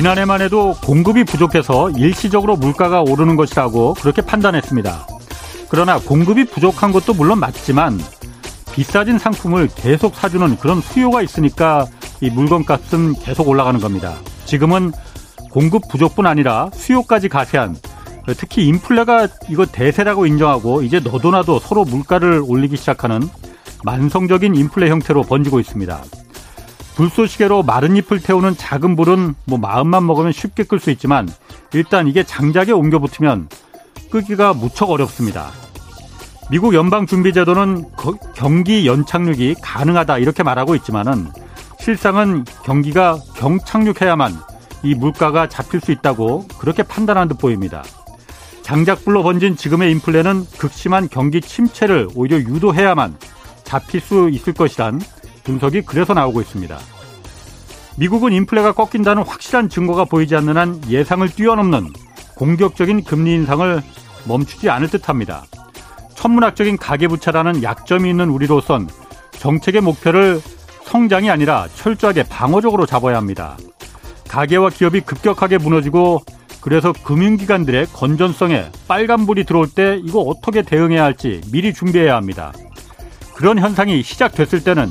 지난해만 해도 공급이 부족해서 일시적으로 물가가 오르는 것이라고 그렇게 판단했습니다. 그러나 공급이 부족한 것도 물론 맞지만 비싸진 상품을 계속 사주는 그런 수요가 있으니까 이 물건값은 계속 올라가는 겁니다. 지금은 공급 부족뿐 아니라 수요까지 가세한 특히 인플레가 이거 대세라고 인정하고 이제 너도나도 서로 물가를 올리기 시작하는 만성적인 인플레 형태로 번지고 있습니다. 불쏘시개로 마른 잎을 태우는 작은 불은 뭐 마음만 먹으면 쉽게 끌 수 있지만 일단 이게 장작에 옮겨 붙으면 끄기가 무척 어렵습니다. 미국 연방준비제도는 경기 연착륙이 가능하다 이렇게 말하고 있지만은 실상은 경기가 경착륙해야만 이 물가가 잡힐 수 있다고 그렇게 판단한 듯 보입니다. 장작불로 번진 지금의 인플레는 극심한 경기 침체를 오히려 유도해야만 잡힐 수 있을 것이란 분석이 그래서 나오고 있습니다. 미국은 인플레가 꺾인다는 확실한 증거가 보이지 않는 한 예상을 뛰어넘는 공격적인 금리 인상을 멈추지 않을 듯합니다. 천문학적인 가계부채라는 약점이 있는 우리로선 정책의 목표를 성장이 아니라 철저하게 방어적으로 잡아야 합니다. 가계와 기업이 급격하게 무너지고 그래서 금융기관들의 건전성에 빨간불이 들어올 때 이거 어떻게 대응해야 할지 미리 준비해야 합니다. 그런 현상이 시작됐을 때는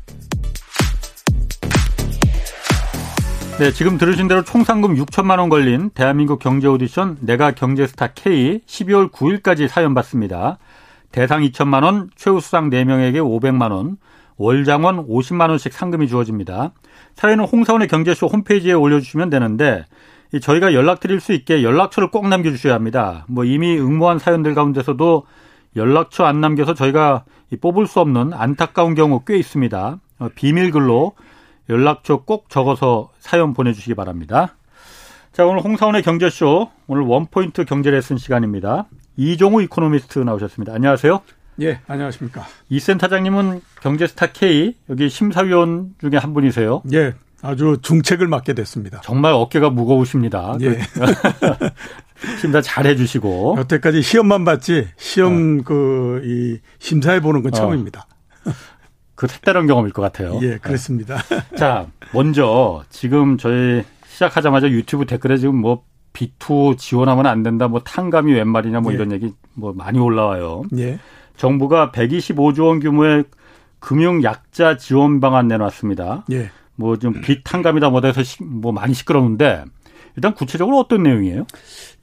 네, 지금 들으신 대로 총 상금 6천만 원 걸린 대한민국 경제 오디션 내가 경제스타 K 12월 9일까지 사연 받습니다. 대상 2천만 원, 최우 수상 4명에게 500만 원, 월장원 50만 원씩 상금이 주어집니다. 사연은 홍사원의 경제쇼 홈페이지에 올려주시면 되는데 저희가 연락드릴 수 있게 연락처를 꼭 남겨주셔야 합니다. 뭐 이미 응모한 사연들 가운데서도 연락처 안 남겨서 저희가 뽑을 수 없는 안타까운 경우 꽤 있습니다. 어, 비밀글로 연락처 꼭 적어서 사연 보내주시기 바랍니다. 자, 오늘 홍사훈의 경제쇼, 오늘 one-point 경제 레슨 시간입니다. 이종우 이코노미스트 나오셨습니다. 안녕하세요. 예, 안녕하십니까. 이 센터장님은 경제스타 K, 여기 심사위원 중에 한 분이세요. 예, 아주 중책을 맡게 됐습니다. 정말 어깨가 무거우십니다. 예. 심사 잘 해주시고. 여태까지 시험만 봤지, 시험 어. 그, 이, 심사해 보는 건 어. 처음입니다. 그 색다른 경험일 것 같아요. 예, 그렇습니다. 자, 먼저 지금 저희 시작하자마자 유튜브 댓글에 지금 뭐 B2 지원하면 안 된다, 뭐 탄감이 웬 말이냐, 뭐 예. 이런 얘기 뭐 많이 올라와요. 예. 정부가 125조 원 규모의 금융 약자 지원 방안 내놨습니다. 예. 뭐좀 비탄감이다 뭐다 해서 뭐 많이 시끄러운데 일단 구체적으로 어떤 내용이에요?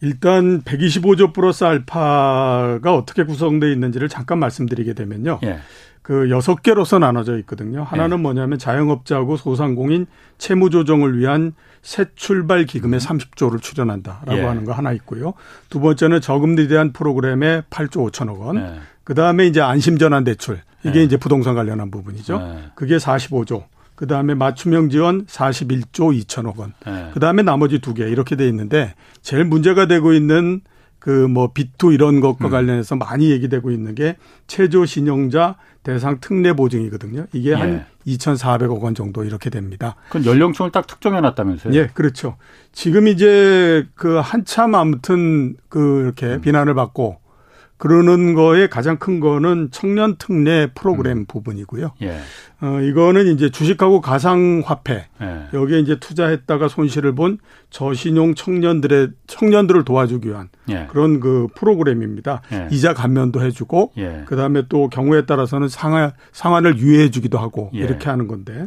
일단 125조 플러스 알파가 어떻게 구성되어 있는지를 잠깐 말씀드리게 되면요. 예. 그 여섯 개로서 나눠져 있거든요. 하나는 예. 뭐냐면 자영업자하고 소상공인 채무 조정을 위한 새 출발 기금에 30조를 출연한다라고 예. 하는 거 하나 있고요. 두 번째는 저금리에 대한 프로그램에 8조 5천억 원. 예. 그 다음에 이제 안심 전환 대출 이게 예. 이제 부동산 관련한 부분이죠. 예. 그게 45조. 그 다음에 맞춤형 지원 41조 2천억 원. 네. 그 다음에 나머지 두 개 이렇게 돼 있는데 제일 문제가 되고 있는 그뭐 비투 이런 것과 음. 관련해서 많이 얘기되고 있는 게 최저 신용자 대상 특례 보증이거든요. 이게 예. 한 2,400억 원 정도 이렇게 됩니다. 그건 연령층을 딱 특정해 놨다면서요? 예, 그렇죠. 지금 이제 그 한참 아무튼 그 이렇게 음. 비난을 받고 그러는 거에 가장 큰 거는 청년 특례 프로그램 음. 부분이고요. 예. 어, 이거는 이제 주식하고 가상화폐 예. 여기에 이제 투자했다가 손실을 본 저신용 청년들의 청년들을 도와주기 위한 예. 그런 그 프로그램입니다. 예. 이자 감면도 해주고 예. 그 다음에 또 경우에 따라서는 상환 상환을 유예해주기도 하고 예. 이렇게 하는 건데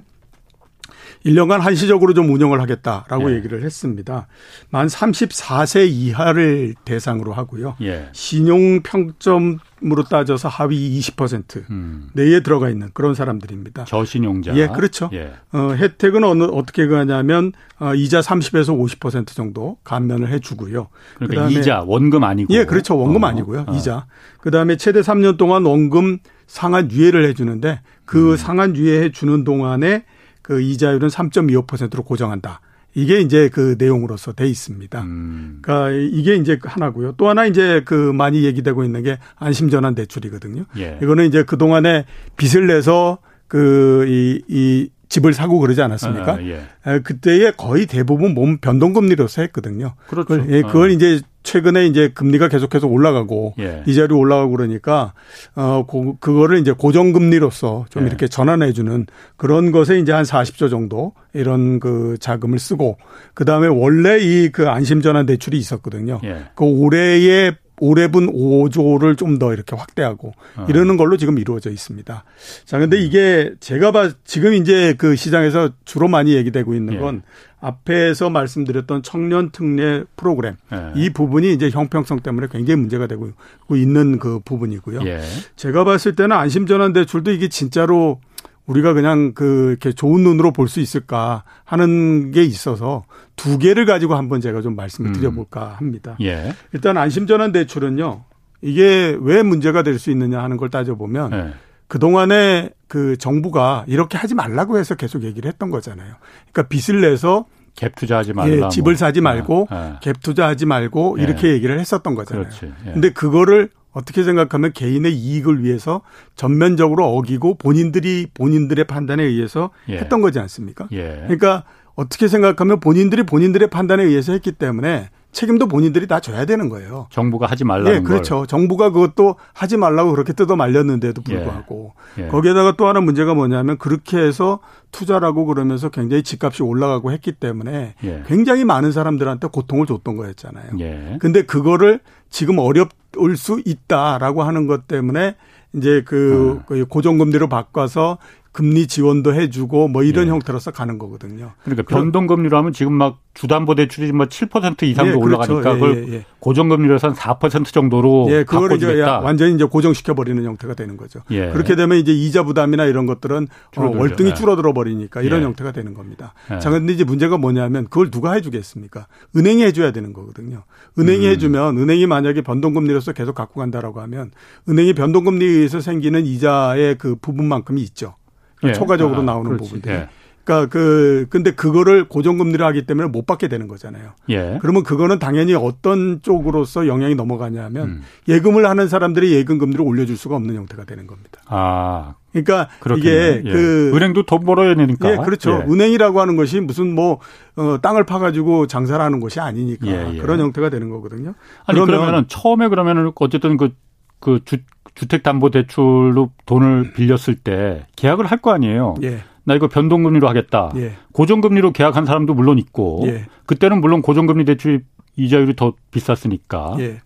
1년간 한시적으로 좀 운영을 하겠다라고 예. 얘기를 했습니다. 만 34세 이하를 대상으로 하고요. 예. 신용 평점으로 따져서 하위 20% 음. 내에 들어가 있는 그런 사람들입니다. 저신용자. 예, 그렇죠. 예. 어, 혜택은 어느 어떻게 가냐면 어, 이자 30에서 50% 정도 감면을 해 주고요. 그러니까 그다음에 이자 원금 아니고. 예, 그렇죠. 원금 어. 아니고요. 어. 이자. 그다음에 최대 3년 동안 원금 상한 유예를 해 주는데 그 음. 상한 유예해 주는 동안에 그 이자율은 3.25%로 고정한다. 이게 이제 그 내용으로서 돼 있습니다. 음. 그러니까 이게 이제 하나고요. 또 하나 이제 그 많이 얘기되고 있는 게 안심전환 대출이거든요. 예. 이거는 이제 그 동안에 빚을 내서 그이이 집을 사고 그러지 않았습니까? 아, 예. 그때에 거의 대부분 몸 변동금리로서 했거든요. 그렇죠. 그걸, 예, 그걸 아. 이제 최근에 이제 금리가 계속해서 올라가고 예. 이자율이 올라가고 그러니까 어 고, 그거를 이제 고정 금리로서 좀 예. 이렇게 전환해 주는 그런 것에 이제 한 40조 정도 이런 그 자금을 쓰고 그다음에 원래 이 그 안심 전환 대출이 있었거든요. 예. 그 올해의 올해분 5조를 좀 더 이렇게 확대하고 어. 이러는 걸로 지금 이루어져 있습니다. 자, 근데 이게 제가 봐 지금 이제 그 시장에서 주로 많이 얘기되고 있는 건 예. 앞에서 말씀드렸던 청년 특례 프로그램 예. 이 부분이 이제 형평성 때문에 굉장히 문제가 되고 있는 그 부분이고요. 예. 제가 봤을 때는 안심 전환 대출도 이게 진짜로 우리가 그냥 그 이렇게 좋은 눈으로 볼 수 있을까 하는 게 있어서 두 개를 가지고 한번 제가 좀 말씀을 음. 드려볼까 합니다. 예. 일단 안심 전환 대출은요. 이게 왜 문제가 될 수 있느냐 하는 걸 따져보면 예. 그동안에 그 정부가 이렇게 하지 말라고 해서 계속 얘기를 했던 거잖아요. 그러니까 빚을 내서 갭 투자하지 말라. 예, 집을 뭐. 사지 말고 예. 갭 투자하지 말고 예. 이렇게 얘기를 했었던 거잖아요. 그렇지. 예. 근데 그거를 어떻게 생각하면 개인의 이익을 위해서 전면적으로 어기고 본인들이 본인들의 판단에 의해서 예. 했던 거지 않습니까? 예. 그러니까 어떻게 생각하면 본인들이 본인들의 판단에 의해서 했기 때문에 책임도 본인들이 다 져야 되는 거예요. 정부가 하지 말라는 예, 그렇죠. 걸. 정부가 그것도 하지 말라고 그렇게 뜯어 말렸는데도 예. 불구하고 예. 예. 거기에다가 또 하나 문제가 뭐냐면 그렇게 해서 투자라고 그러면서 굉장히 집값이 올라가고 했기 때문에 예. 굉장히 많은 사람들한테 고통을 줬던 거였잖아요. 예. 근데 그거를 지금 어렵을 수 있다라고 하는 것 때문에 이제 그 어. 고정금리로 바꿔서 금리 지원도 해주고 뭐 이런 예. 형태로서 가는 거거든요. 그러니까 변동금리로 하면 지금 막 주담보 대출이 뭐7% 이상도 예, 그렇죠. 올라가니까 예, 그걸 예, 예. 고정금리로서 한4% 정도로 예, 그걸 이제 완전히 이제 고정시켜 버리는 형태가 되는 거죠. 예. 그렇게 되면 이제 이자 부담이나 이런 것들은 어, 월등히 줄어들어 버리니까 이런 형태가 되는 겁니다. 자, 근데 이제 문제가 뭐냐면 그걸 누가 해주겠습니까? 은행이 해줘야 되는 거거든요. 은행이 음. 해주면 은행이 만약에 변동금리로서 계속 갖고 간다라고 하면 은행이 변동금리에 의해서 생기는 이자의 그 부분만큼이 있죠. 예. 초과적으로 아, 나오는 그렇지. 부분들이. 예. 그러니까 그 근데 그거를 고정금리로 하기 때문에 못 받게 되는 거잖아요. 예. 그러면 그거는 당연히 어떤 쪽으로서 영향이 넘어가냐면 음. 예금을 하는 사람들이 예금 금리를 올려줄 수가 없는 형태가 되는 겁니다. 아. 그러니까 그렇겠네요. 이게 예. 그 은행도 돈 벌어야 되니까. 예, 그렇죠. 예. 은행이라고 하는 것이 무슨 뭐 어, 땅을 파가지고 장사를 하는 것이 아니니까 예, 예. 그런 형태가 되는 거거든요. 아니 그러면 그러면은 처음에 그러면은 어쨌든 그그 그 주, 주택담보대출로 돈을 빌렸을 때 계약을 할 거 아니에요. 예. 나 이거 변동금리로 하겠다. 예. 고정금리로 계약한 사람도 물론 있고 예. 그때는 물론 고정금리 대출 이자율이 더 비쌌으니까. 예.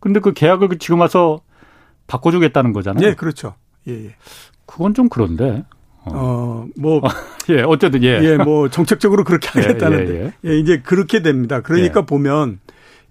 근데 그 계약을 지금 와서 바꿔주겠다는 거잖아요. 예, 그렇죠. 예, 예. 그건 좀 그런데. 어, 어 뭐. 예, 어쨌든, 예. 예, 뭐, 정책적으로 그렇게 예, 하겠다는데. 예, 예, 예. 이제 그렇게 됩니다. 그러니까 예. 보면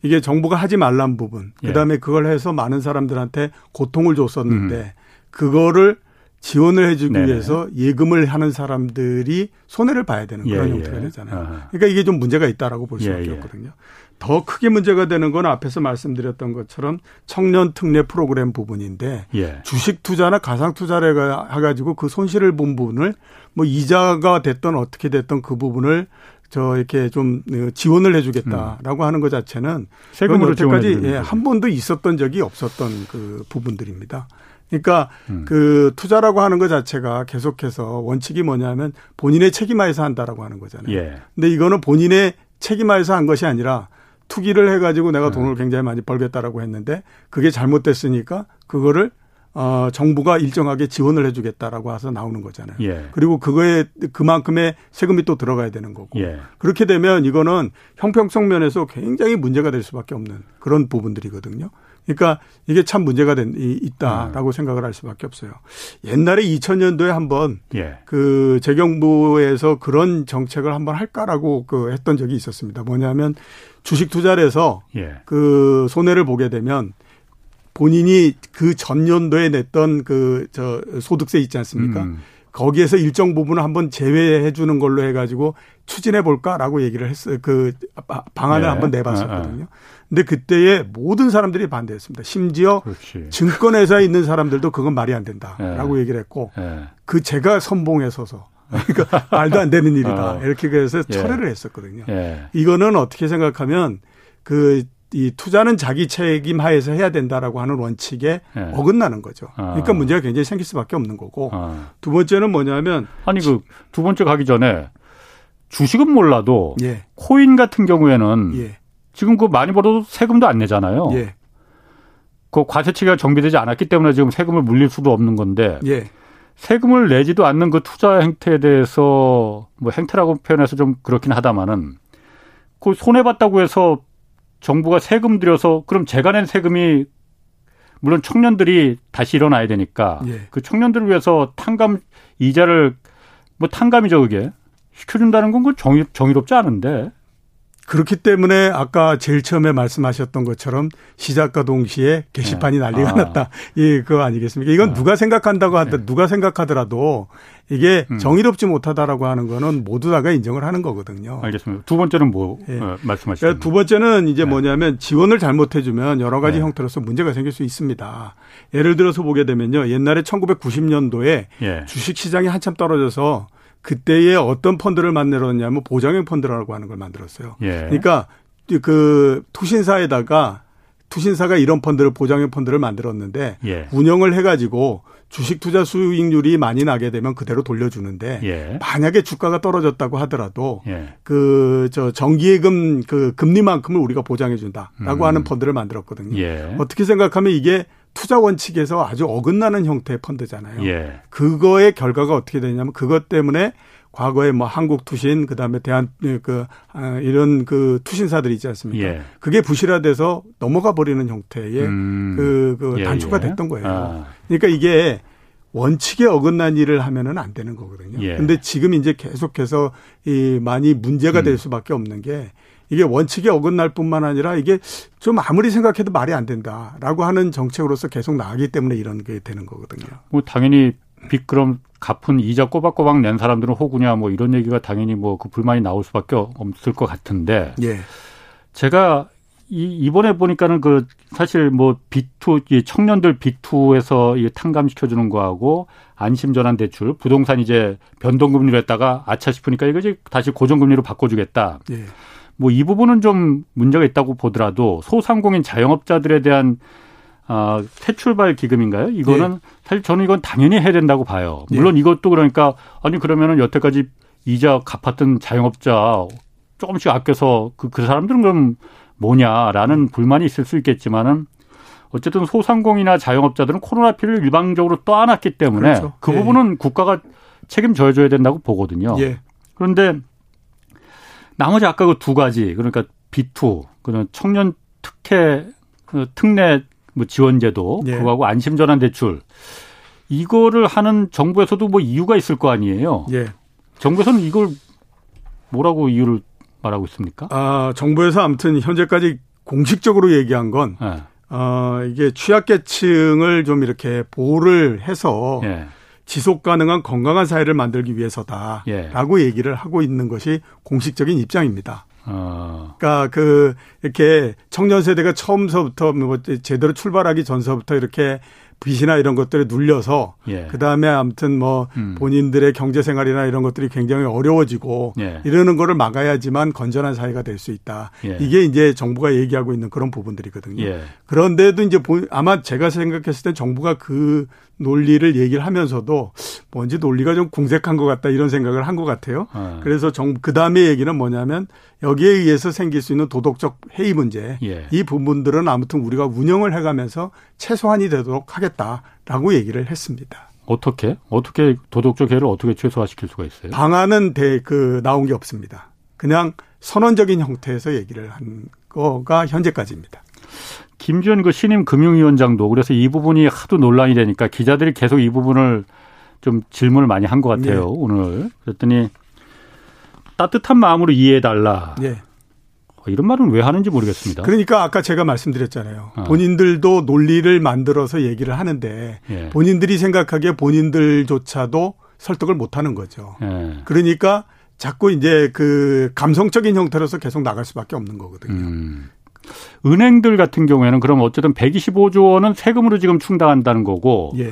이게 정부가 하지 말란 부분, 예. 그다음에 그걸 해서 많은 사람들한테 고통을 줬었는데 음. 그거를 지원을 해주기 네네. 위해서 예금을 하는 사람들이 손해를 봐야 되는 그런 예, 형태가 예. 되잖아요. 아 그러니까 이게 좀 문제가 있다라고 볼 수밖에 예, 예, 없거든요. 더 크게 문제가 되는 건 앞에서 말씀드렸던 것처럼 청년 특례 프로그램 부분인데 예. 주식 투자나 가상 투자를 해가지고 그 손실을 본 부분을 뭐 이자가 됐던 어떻게 됐던 그 부분을 저 이렇게 좀 어, 지원을 해주겠다라고 음. 하는 것 자체는 세금으로 여태까지 예, 한 번도 있었던 적이 없었던 그 부분들입니다. 그러니까 음. 그 투자라고 하는 것 자체가 계속해서 원칙이 뭐냐면 본인의 책임하에서 한다라고 하는 거잖아요. 예. 근데 이거는 본인의 책임하에서 한 것이 아니라 투기를 해가지고 내가 음. 돈을 굉장히 많이 벌겠다라고 했는데 그게 잘못됐으니까 그거를 어, 정부가 일정하게 지원을 해주겠다라고 해서 나오는 거잖아요. 예. 그리고 그거에 그만큼의 세금이 또 들어가야 되는 거고. 예. 그렇게 되면 이거는 형평성 면에서 굉장히 문제가 될 수밖에 없는 그런 부분들이거든요. 그러니까 이게 참 문제가 된, 이, 있다라고 음. 생각을 할 수밖에 없어요. 옛날에 2000년도에 한번 예. 그 재경부에서 그런 정책을 한번 할까라고 그 했던 적이 있었습니다. 뭐냐면 주식 투자를 해서 예. 그 손해를 보게 되면 본인이 그 전년도에 냈던 그 저 소득세 있지 않습니까? 음. 거기에서 일정 부분을 한번 제외해 주는 걸로 해가지고 추진해 볼까라고 얘기를 했어요. 그 방안을 네. 한번 내봤었거든요. 네. 근데 그때에 모든 사람들이 반대했습니다. 심지어 그렇지. 증권회사에 있는 사람들도 그건 말이 안 된다라고 네. 얘기를 했고 네. 그 제가 선봉에 서서 그러니까 말도 안 되는 일이다 어. 이렇게 그래서 예. 철회를 했었거든요. 예. 이거는 어떻게 생각하면 그 이 투자는 자기 책임 하에서 해야 된다라고 하는 원칙에 네. 어긋나는 거죠. 아. 그러니까 문제가 굉장히 생길 수밖에 없는 거고 아. 두 번째는 뭐냐면 아니 그 두 번째 가기 전에 주식은 몰라도 예. 코인 같은 경우에는 예. 지금 그 많이 벌어도 세금도 안 내잖아요. 예. 그 과세치가 정비되지 않았기 때문에 지금 세금을 물릴 수도 없는 건데 예. 세금을 내지도 않는 그 투자 행태에 대해서 뭐 행태라고 표현해서 좀 그렇긴 하다마는 그 손해 봤다고 해서 정부가 세금 들여서 그럼 제가 낸 세금이 물론 청년들이 다시 일어나야 되니까 예. 그 청년들을 위해서 탕감 이자를 뭐 탕감이죠 그게 시켜준다는 건 그 정의, 정의롭지 않은데 그렇기 때문에 아까 제일 처음에 말씀하셨던 것처럼 시작과 동시에 게시판이 네. 난리가 아. 났다. 예, 그거 아니겠습니까? 이건 아. 누가 생각한다고 하더 네. 누가 생각하더라도 이게 음. 정의롭지 못하다라고 하는 거는 모두 다가 인정을 하는 거거든요. 알겠습니다. 두 번째는 뭐 예. 어, 말씀하시죠? 그러니까 두 번째는 이제 네. 뭐냐면 지원을 잘못해주면 여러 가지 네. 형태로서 문제가 생길 수 있습니다. 예를 들어서 보게 되면요. 옛날에 1990년도에 예. 주식 시장이 한참 떨어져서 그때에 어떤 펀드를 만들었냐면 보장형 펀드라고 하는 걸 만들었어요. 예. 그러니까 그 투신사에다가 투신사가 이런 펀드를 보장형 펀드를 만들었는데 예. 운영을 해가지고 주식 투자 수익률이 많이 나게 되면 그대로 돌려주는데 예. 만약에 주가가 떨어졌다고 하더라도 예. 그저 정기예금 그 금리만큼을 우리가 보장해 준다라고 음. 하는 펀드를 만들었거든요. 예. 어떻게 생각하면 이게 투자 원칙에서 아주 어긋나는 형태의 펀드잖아요. 예. 그거의 결과가 어떻게 되냐면 그것 때문에 과거에 뭐 한국 투신 그다음에 대한 그 아, 이런 그 투신사들이 있지 않습니까? 예. 그게 부실화돼서 넘어가 버리는 형태의 음. 그, 그 예, 단초가 예. 됐던 거예요. 아. 그러니까 이게 원칙에 어긋난 일을 하면은 안 되는 거거든요. 예. 근데 지금 이제 계속해서 이 많이 문제가 될 음. 수밖에 없는 게 이게 원칙에 어긋날 뿐만 아니라 이게 좀 아무리 생각해도 말이 안 된다라고 하는 정책으로서 계속 나가기 때문에 이런 게 되는 거거든요. 뭐 당연히 빚 그럼 갚은 이자 꼬박꼬박 낸 사람들은 호구냐 뭐 이런 얘기가 당연히 뭐 그 불만이 나올 수밖에 없을 것 같은데 예. 제가 이 이번에 보니까는 그 사실 뭐 비투 이 청년들 비투에서 이 탕감시켜 주는 거하고 안심 전환 대출 부동산 이제 변동 금리로 했다가 아차 싶으니까 이거 이제 다시 고정 금리로 바꿔 주겠다. 예. 뭐 이 부분은 좀 문제가 있다고 보더라도 소상공인 자영업자들에 대한 아, 새출발 기금인가요? 이거는 예. 사실 저는 이건 당연히 해야 된다고 봐요. 물론 예. 이것도 그러니까 아니 그러면은 여태까지 이자 갚았던 자영업자 조금씩 아껴서 그, 그 사람들은 그럼 뭐냐라는 음. 불만이 있을 수 있겠지만은 어쨌든 소상공이나 자영업자들은 코로나 피를 일방적으로 떠안았기 때문에 그렇죠. 그 예. 부분은 국가가 책임져야 줘야 된다고 보거든요. 예. 그런데 나머지 아까 그 두 가지 그러니까 비투 그런 청년 특혜 그 특례 뭐 지원제도 예. 그거하고 안심전환 대출 이거를 하는 정부에서도 뭐 이유가 있을 거 아니에요. 예. 정부에서는 이걸 뭐라고 이유를 말하고 있습니까? 아 정부에서 아무튼 현재까지 공식적으로 얘기한 건 예. 어, 이게 취약계층을 좀 이렇게 보호를 해서 예. 지속 가능한 건강한 사회를 만들기 위해서다라고 예. 얘기를 하고 있는 것이 공식적인 입장입니다. 어. 그러니까 그 이렇게 청년 세대가 처음서부터 뭐 제대로 출발하기 전서부터 이렇게 빚이나 이런 것들에 눌려서 예. 그다음에 아무튼 뭐 음. 본인들의 경제 생활이나 이런 것들이 굉장히 어려워지고 예. 이러는 거를 막아야지만 건전한 사회가 될 수 있다. 예. 이게 이제 정부가 얘기하고 있는 그런 부분들이거든요. 예. 그런데도 이제 아마 제가 생각했을 때 정부가 그 논리를 얘기를 하면서도 뭔지 논리가 좀 궁색한 것 같다 이런 생각을 한 것 같아요. 어. 그래서 정부 그 다음에 얘기는 뭐냐면 여기에 의해서 생길 수 있는 도덕적 해이 문제 예. 이 부분들은 아무튼 우리가 운영을 해가면서 최소한이 되도록 하겠다. 하겠다라고 얘기를 했습니다. 어떻게 어떻게 도덕적 해를 어떻게 최소화시킬 수가 있어요? 방안은 대, 그 나온 게 없습니다. 그냥 선언적인 형태에서 얘기를 한 거가 현재까지입니다. 김주현 그 신임 금융위원장도 그래서 이 부분이 하도 논란이 되니까 기자들이 계속 이 부분을 좀 질문을 많이 한 것 같아요 네. 오늘 그랬더니 따뜻한 마음으로 이해해 달라. 네. 이런 말은 왜 하는지 모르겠습니다. 그러니까 아까 제가 말씀드렸잖아요. 어. 본인들도 논리를 만들어서 얘기를 하는데 예. 본인들이 생각하기에 본인들조차도 설득을 못 하는 거죠. 예. 그러니까 자꾸 이제 그 감성적인 형태로서 계속 나갈 수밖에 없는 거거든요. 음. 은행들 같은 경우에는 그럼 어쨌든 125조 원은 세금으로 지금 충당한다는 거고 예.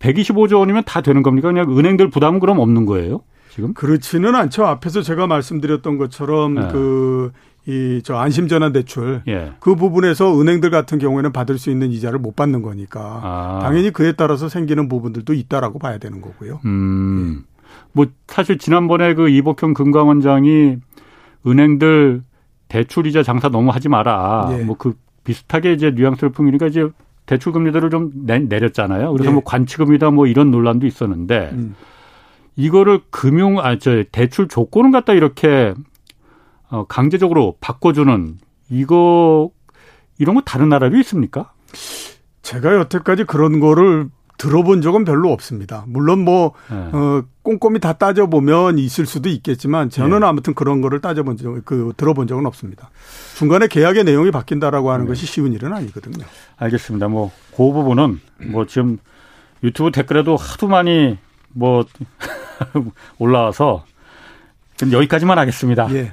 125조 원이면 다 되는 겁니까? 그냥 은행들 부담은 그럼 없는 거예요? 지금? 그렇지는 않죠. 앞에서 제가 말씀드렸던 것처럼 네. 그 이저 안심전환 대출 예. 그 부분에서 은행들 같은 경우에는 받을 수 있는 이자를 못 받는 거니까 아. 당연히 그에 따라서 생기는 부분들도 있다라고 봐야 되는 거고요. 음. 예. 뭐 사실 지난번에 그 이복형 금감원장이 은행들 대출 이자 장사 너무 하지 마라. 예. 뭐그 비슷하게 이제 뉘앙스를 풍기니까 이제 대출 금리들을 좀 내, 렸잖아요 그래서 예. 뭐 관치금이다 뭐 이런 논란도 있었는데 음. 이거를 금융 아저 대출 조건을 갖다 이렇게 어 강제적으로 바꿔주는 이거 이런 거 다른 나라도 있습니까? 제가 여태까지 그런 거를 들어본 적은 별로 없습니다. 물론 뭐 네. 어, 꼼꼼히 다 따져 보면 있을 수도 있겠지만 저는 네. 아무튼 그런 거를 따져본 적, 그 들어본 적은 없습니다. 중간에 계약의 내용이 바뀐다라고 하는 네. 것이 쉬운 일은 아니거든요. 알겠습니다. 뭐 그 부분은 뭐 지금 유튜브 댓글에도 하도 많이 뭐 올라와서 여기까지만 하겠습니다. 예.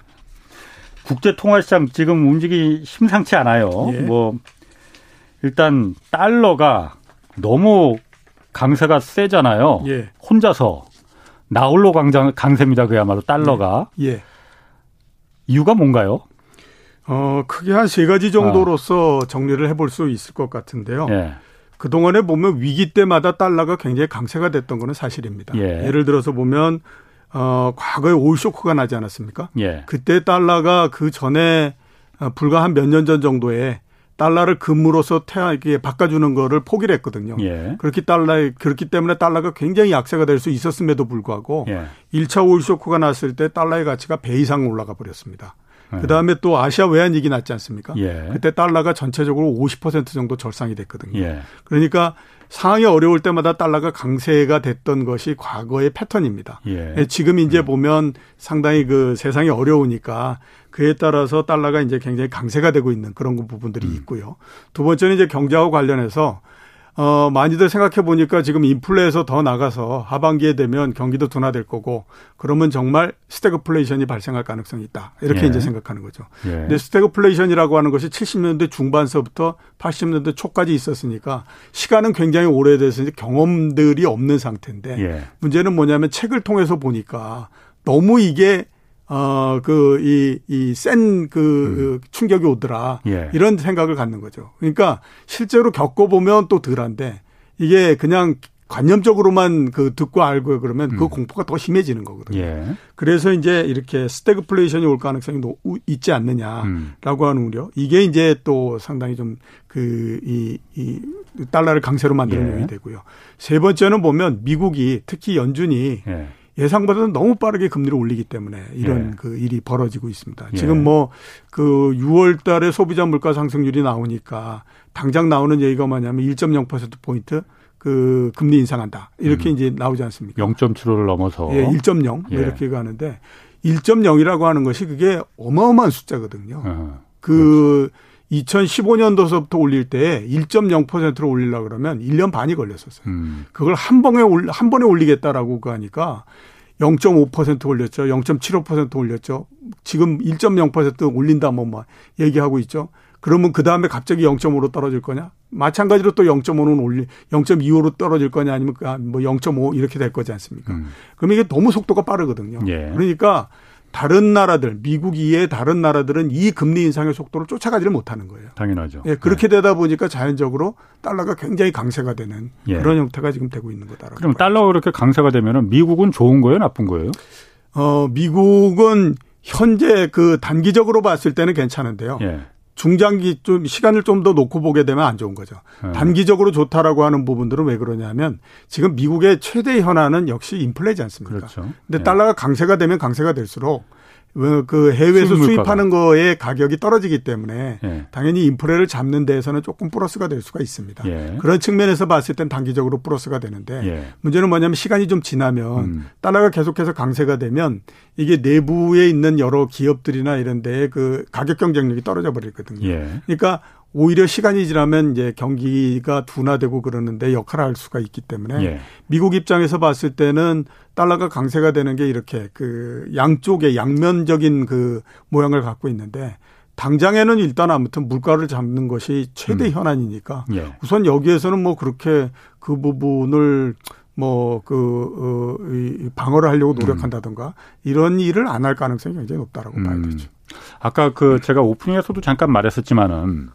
국제 통화시장 지금 움직이 심상치 않아요. 예. 뭐 일단 달러가 너무 강세가 세잖아요. 예. 혼자서 나홀로 강장, 강세입니다. 그야말로 달러가. 예. 예. 이유가 뭔가요? 어, 크게 한 세 가지 정도로서 어. 정리를 해볼 수 있을 것 같은데요. 예. 그동안에 보면 위기 때마다 달러가 굉장히 강세가 됐던 거는 사실입니다. 예. 를 들어서 보면 어, 과거에 올 쇼크가 나지 않았습니까? 예. 그때 달러가 그 전에 어, 불과 한 몇 년 전 정도에 달러를 금으로서 태하게 바꿔주는 거를 포기를 했거든요. 예. 그렇기 달러 그렇기 때문에 달러가 굉장히 약세가 될 수 있었음에도 불구하고 예. 1차 오일 쇼크가 났을 때 달러의 가치가 배 이상 올라가 버렸습니다. 예. 그 다음에 또 아시아 외환 위기 났지 않습니까? 예. 그때 달러가 전체적으로 50% 정도 절상이 됐거든요. 예. 그러니까 상황이 어려울 때마다 달러가 강세가 됐던 것이 과거의 패턴입니다. 예. 지금 이제 음. 보면 상당히 그 세상이 어려우니까 그에 따라서 달러가 이제 굉장히 강세가 되고 있는 그런 부분들이 음. 있고요. 두 번째는 이제 경제하고 관련해서 어, 많이들 생각해 보니까 지금 인플레에서 더 나가서 하반기에 되면 경기도 둔화될 거고 그러면 정말 스태그플레이션이 발생할 가능성이 있다. 이렇게 예. 이제 생각하는 거죠. 예. 근데 스태그플레이션이라고 하는 것이 70년대 중반서부터 80년대 초까지 있었으니까 시간은 굉장히 오래돼서 이제 경험들이 없는 상태인데 예. 문제는 뭐냐면 책을 통해서 보니까 너무 이게 어, 그, 이, 이, 센, 그, 음. 충격이 오더라. 예. 이런 생각을 갖는 거죠. 그러니까 실제로 겪어보면 또 덜한데 이게 그냥 관념적으로만 그 듣고 알고 그러면 그 음. 그 공포가 더 심해지는 거거든요. 예. 그래서 이제 이렇게 스태그플레이션이 올 가능성이 있지 않느냐라고 음. 하는 우려. 이게 이제 또 상당히 좀 그, 이, 이, 달러를 강세로 만드는 예. 요인이 되고요. 세 번째는 보면 미국이 특히 연준이 예. 예상보다는 너무 빠르게 금리를 올리기 때문에 이런 예. 그 일이 벌어지고 있습니다. 예. 지금 뭐 그 6월 달에 소비자 물가 상승률이 나오니까 당장 나오는 얘기가 뭐냐면 1.0% 포인트 그 금리 인상한다. 이렇게 음. 이제 나오지 않습니까? 0.75를 넘어서 예, 1.0뭐 예. 이렇게 가는데 1.0이라고 하는 것이 그게 어마어마한 숫자거든요. 어, 그 그렇지. 2015년도서부터 올릴 때 1.0%로 올리려 그러면 1년 반이 걸렸었어요. 음. 그걸 한 번에 올, 한 번에 올리겠다라고 하니까 0.5% 올렸죠. 0.75% 올렸죠. 지금 1.0% 올린다 뭐, 뭐 얘기하고 있죠. 그러면 그 다음에 갑자기 0.5로 떨어질 거냐? 마찬가지로 또 0.5는 올리, 0.25로 떨어질 거냐 아니면 뭐 0.5 이렇게 될 거지 않습니까? 음. 그럼 이게 너무 속도가 빠르거든요. 예. 그러니까 다른 나라들, 미국 이외의 다른 나라들은 이 금리 인상의 속도를 쫓아가지를 못하는 거예요. 당연하죠. 예, 그렇게 네. 되다 보니까 자연적으로 달러가 굉장히 강세가 되는 예. 그런 형태가 지금 되고 있는 거다. 그럼 달러가 그렇게 강세가 되면은 미국은 좋은 거예요, 나쁜 거예요? 어, 미국은 현재 그 단기적으로 봤을 때는 괜찮은데요. 예. 중장기 좀 시간을 좀 더 놓고 보게 되면 안 좋은 거죠. 네. 단기적으로 좋다라고 하는 부분들은 왜 그러냐면 지금 미국의 최대 현안은 역시 인플레지 않습니까? 그렇죠. 근데 네. 달러가 강세가 되면 강세가 될수록 뭐 그 해외에서 수입하는 거에 가격이 떨어지기 때문에 예. 당연히 인플레를 잡는 데에서는 조금 플러스가 될 수가 있습니다. 예. 그런 측면에서 봤을 땐 단기적으로 플러스가 되는데 예. 문제는 뭐냐면 시간이 좀 지나면 음. 달러가 계속해서 강세가 되면 이게 내부에 있는 여러 기업들이나 이런 데에 그 가격 경쟁력이 떨어져 버리거든요. 예. 그러니까 오히려 시간이 지나면 이제 경기가 둔화되고 그러는데 역할을 할 수가 있기 때문에 예. 미국 입장에서 봤을 때는 달러가 강세가 되는 게 이렇게 그 양쪽의 양면적인 그 모양을 갖고 있는데 당장에는 일단 아무튼 물가를 잡는 것이 최대 음. 현안이니까 예. 우선 여기에서는 뭐 그렇게 그 부분을 뭐그 어, 이 방어를 하려고 음. 노력한다든가 음. 이런 일을 안 할 가능성이 굉장히 높다라고 음. 봐야 되죠. 아까 그 제가 오프닝에서도 잠깐 말했었지만은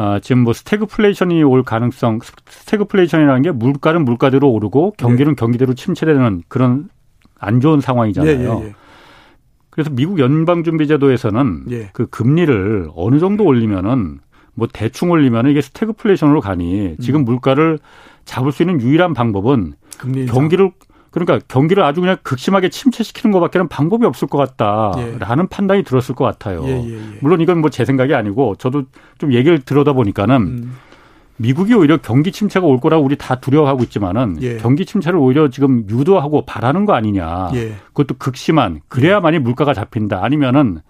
아, 지금 뭐 스태그플레이션이 올 가능성, 스태그플레이션이라는 게 물가는 물가대로 오르고 경기는 네. 경기대로 침체되는 그런 안 좋은 상황이잖아요. 예, 예, 예. 그래서 미국 연방준비제도에서는 예. 그 금리를 어느 정도 올리면은 뭐 대충 올리면은 이게 스태그플레이션으로 가니 지금 음. 물가를 잡을 수 있는 유일한 방법은 경기를 그러니까 경기를 아주 그냥 극심하게 침체시키는 것밖에는 방법이 없을 것 같다라는 예. 판단이 들었을 것 같아요. 예, 예, 예. 물론 이건 뭐 제 생각이 아니고 저도 좀 얘기를 들어다 보니까는 음. 미국이 오히려 경기 침체가 올 거라고 우리 다 두려워하고 있지만은 예. 경기 침체를 오히려 지금 유도하고 바라는 거 아니냐. 예. 그것도 극심한 그래야만이 물가가 잡힌다. 아니면은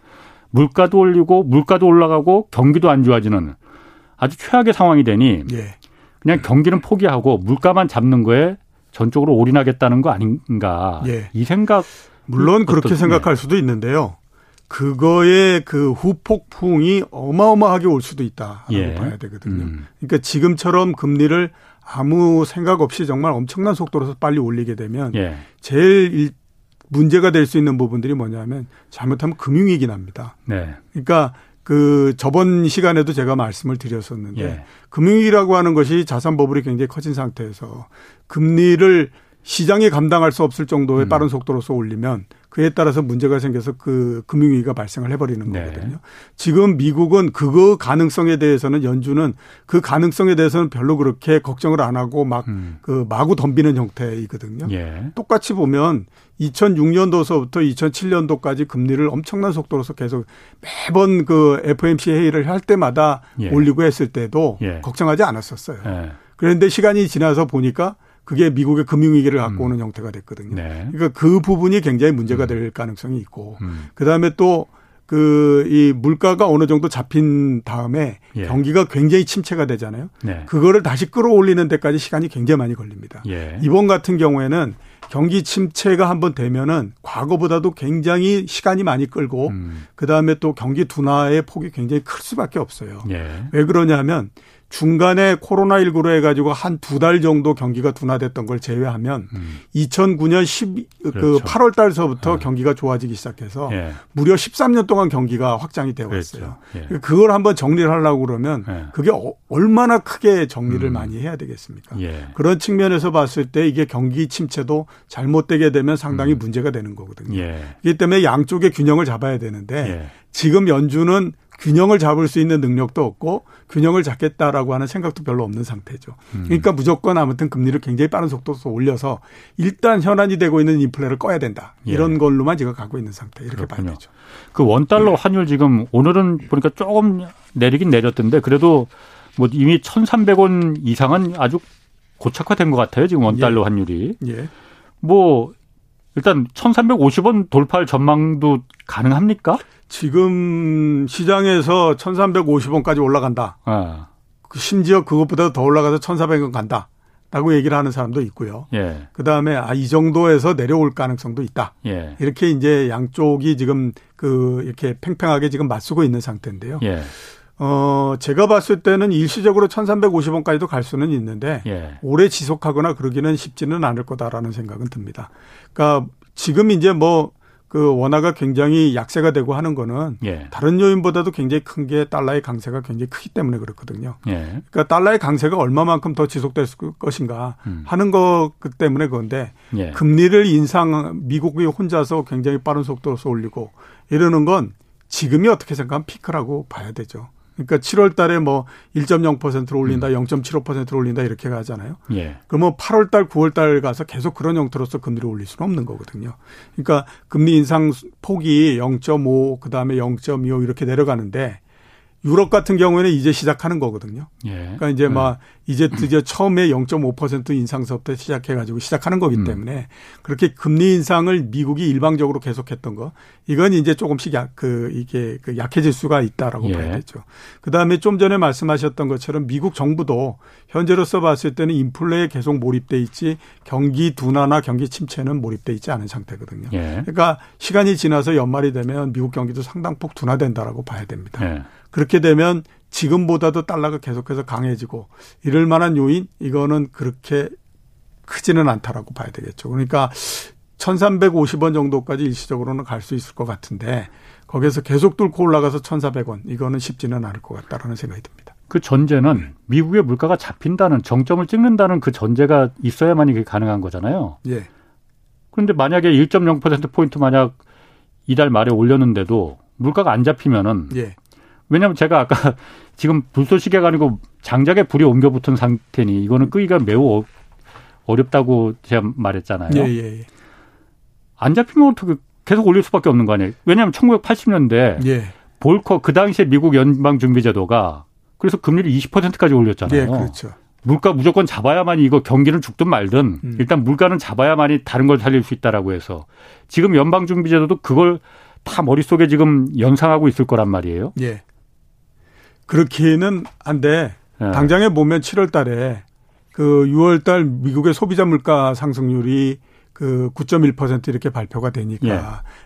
물가도 올리고 물가도 올라가고 경기도 안 좋아지는 아주 최악의 상황이 되니 그냥 경기는 포기하고 물가만 잡는 거에 전적으로 올인하겠다는 거 아닌가. 예. 이 생각. 물론 그렇게 생각할 수도 있는데요. 그거의 그 후폭풍이 어마어마하게 올 수도 있다라고 예. 봐야 되거든요. 음. 그러니까 지금처럼 금리를 아무 생각 없이 정말 엄청난 속도로 빨리 올리게 되면 예. 제일 문제가 될 수 있는 부분들이 뭐냐면 잘못하면 금융위기 납니다. 네. 그러니까 그 저번 시간에도 제가 말씀을 드렸었는데 예. 금융위기라고 하는 것이 자산 버블이 굉장히 커진 상태에서 금리를 시장이 감당할 수 없을 정도의 음. 빠른 속도로서 올리면 그에 따라서 문제가 생겨서 그 금융위기가 발생을 해버리는 네. 거거든요. 지금 미국은 그거 가능성에 대해서는 연준은 그 가능성에 대해서는 별로 그렇게 걱정을 안 하고 막그 음. 그 마구 덤비는 형태이거든요. 예. 똑같이 보면 2006년도서부터 2007년도까지 금리를 엄청난 속도로서 계속 매번 그 FOMC 회의를 할 때마다 예. 올리고 했을 때도 예. 걱정하지 않았었어요. 예. 그런데 시간이 지나서 보니까 그게 미국의 금융위기를 갖고 음. 오는 형태가 됐거든요. 네. 그러니까 그 부분이 굉장히 문제가 음. 될 가능성이 있고, 음. 그 다음에 또 그, 이 물가가 어느 정도 잡힌 다음에 예. 경기가 굉장히 침체가 되잖아요. 네. 그거를 다시 끌어올리는 데까지 시간이 굉장히 많이 걸립니다. 예. 이번 같은 경우에는 경기 침체가 한번 되면은 과거보다도 굉장히 시간이 많이 끌고 음. 그 다음에 또 경기 둔화의 폭이 굉장히 클 수밖에 없어요. 예. 왜 그러냐면 중간에 코로나19로 해가지고 한 두 달 정도 경기가 둔화됐던 걸 제외하면 음. 2009년 10, 그 그렇죠. 그 8월 달서부터 네. 경기가 좋아지기 시작해서 예. 무려 13년 동안 경기가 확장이 되어 왔어요. 그렇죠. 예. 그걸 한번 정리를 하려고 그러면 예. 그게 어, 얼마나 크게 정리를 음. 많이 해야 되겠습니까? 예. 그런 측면에서 봤을 때 이게 경기 침체도 잘못되게 되면 상당히 음. 문제가 되는 거거든요. 예. 그렇기 때문에 양쪽의 균형을 잡아야 되는데 예. 지금 연준은 균형을 잡을 수 있는 능력도 없고 균형을 잡겠다라고 하는 생각도 별로 없는 상태죠. 음. 그러니까 무조건 아무튼 금리를 굉장히 빠른 속도로 올려서 일단 현안이 되고 있는 인플레를 꺼야 된다. 예. 이런 예. 걸로만 지금 가고 있는 상태. 이렇게 그렇군요. 봐야 되죠. 그 원달러 네. 환율 지금 오늘은 보니까 조금 내리긴 내렸던데 그래도 뭐 이미 1,300원 이상은 아주 고착화된 것 같아요. 지금 원달러 예. 환율이. 예. 뭐 일단 1,350원 돌파할 전망도 가능합니까? 지금 시장에서 1,350원까지 올라간다. 아. 심지어 그것보다 더 올라가서 1,400원 간다. 라고 얘기를 하는 사람도 있고요. 예. 그 다음에 아, 이 정도에서 내려올 가능성도 있다. 예. 이렇게 이제 양쪽이 지금 그 이렇게 팽팽하게 지금 맞서고 있는 상태인데요. 예. 어, 제가 봤을 때는 일시적으로 1350원까지도 갈 수는 있는데 예. 오래 지속하거나 그러기는 쉽지는 않을 거다라는 생각은 듭니다. 그러니까 지금 이제 뭐 그 원화가 굉장히 약세가 되고 하는 거는 예. 다른 요인보다도 굉장히 큰 게 달러의 강세가 굉장히 크기 때문에 그렇거든요. 예. 그러니까 달러의 강세가 얼마만큼 더 지속될 것인가 음. 하는 것 때문에 그건데 예. 금리를 인상 미국이 혼자서 굉장히 빠른 속도로 올리고 이러는 건 지금이 어떻게 생각하면 피크라고 봐야 되죠. 그러니까 7월 달에 뭐 1.0%로 올린다, 음. 0.75%로 올린다 이렇게 가잖아요. 예. 그러면 8월 달, 9월 달 가서 계속 그런 형태로서 금리를 올릴 수는 없는 거거든요. 그러니까 금리 인상 폭이 0.5, 그다음에 0.25 이렇게 내려가는데 유럽 같은 경우에는 이제 시작하는 거거든요. 예. 그러니까 이제 네. 막 이제 드디어 처음에 0.5% 인상서부터 시작해가지고 시작하는 거기 음. 때문에 음. 그렇게 금리 인상을 미국이 일방적으로 계속했던 거 이건 이제 조금씩 약, 그 이게 그 약해질 수가 있다라고 예. 봐야겠죠. 그 다음에 좀 전에 말씀하셨던 것처럼 미국 정부도 현재로서 봤을 때는 인플레에 계속 몰입돼 있지 경기 둔화나 경기 침체는 몰입돼 있지 않은 상태거든요. 예. 그러니까 시간이 지나서 연말이 되면 미국 경기도 상당폭 둔화된다라고 봐야 됩니다. 예. 그렇게 되면 지금보다도 달러가 계속해서 강해지고 이럴 만한 요인 이거는 그렇게 크지는 않다라고 봐야 되겠죠. 그러니까 1350원 정도까지 일시적으로는 갈 수 있을 것 같은데 거기에서 계속 뚫고 올라가서 1400원 이거는 쉽지는 않을 것 같다라는 생각이 듭니다. 그 전제는 미국의 물가가 잡힌다는 정점을 찍는다는 그 전제가 있어야만 이게 가능한 거잖아요. 예. 그런데 만약에 1.0% 포인트 만약 이달 말에 올렸는데도 물가가 안 잡히면은 예. 왜냐하면 제가 아까 지금 불쏘시개가 아니고 장작에 불이 옮겨 붙은 상태니 이거는 끄기가 매우 어, 어렵다고 제가 말했잖아요. 예, 예, 예. 안 잡히면 어떻게 계속 올릴 수밖에 없는 거 아니에요. 왜냐하면 1980년대 예. 볼커 그 당시에 미국 연방준비제도가 그래서 금리를 20%까지 올렸잖아요. 예, 그렇죠. 물가 무조건 잡아야만이 이거 경기는 죽든 말든 음. 일단 물가는 잡아야만이 다른 걸 살릴 수 있다라고 해서 지금 연방준비제도도 그걸 다 머릿속에 지금 연상하고 있을 거란 말이에요. 예. 그렇게는 한데 네. 당장에 보면 7월 달에 그 6월 달 미국의 소비자 물가 상승률이 그 9.1% 이렇게 발표가 되니까 예.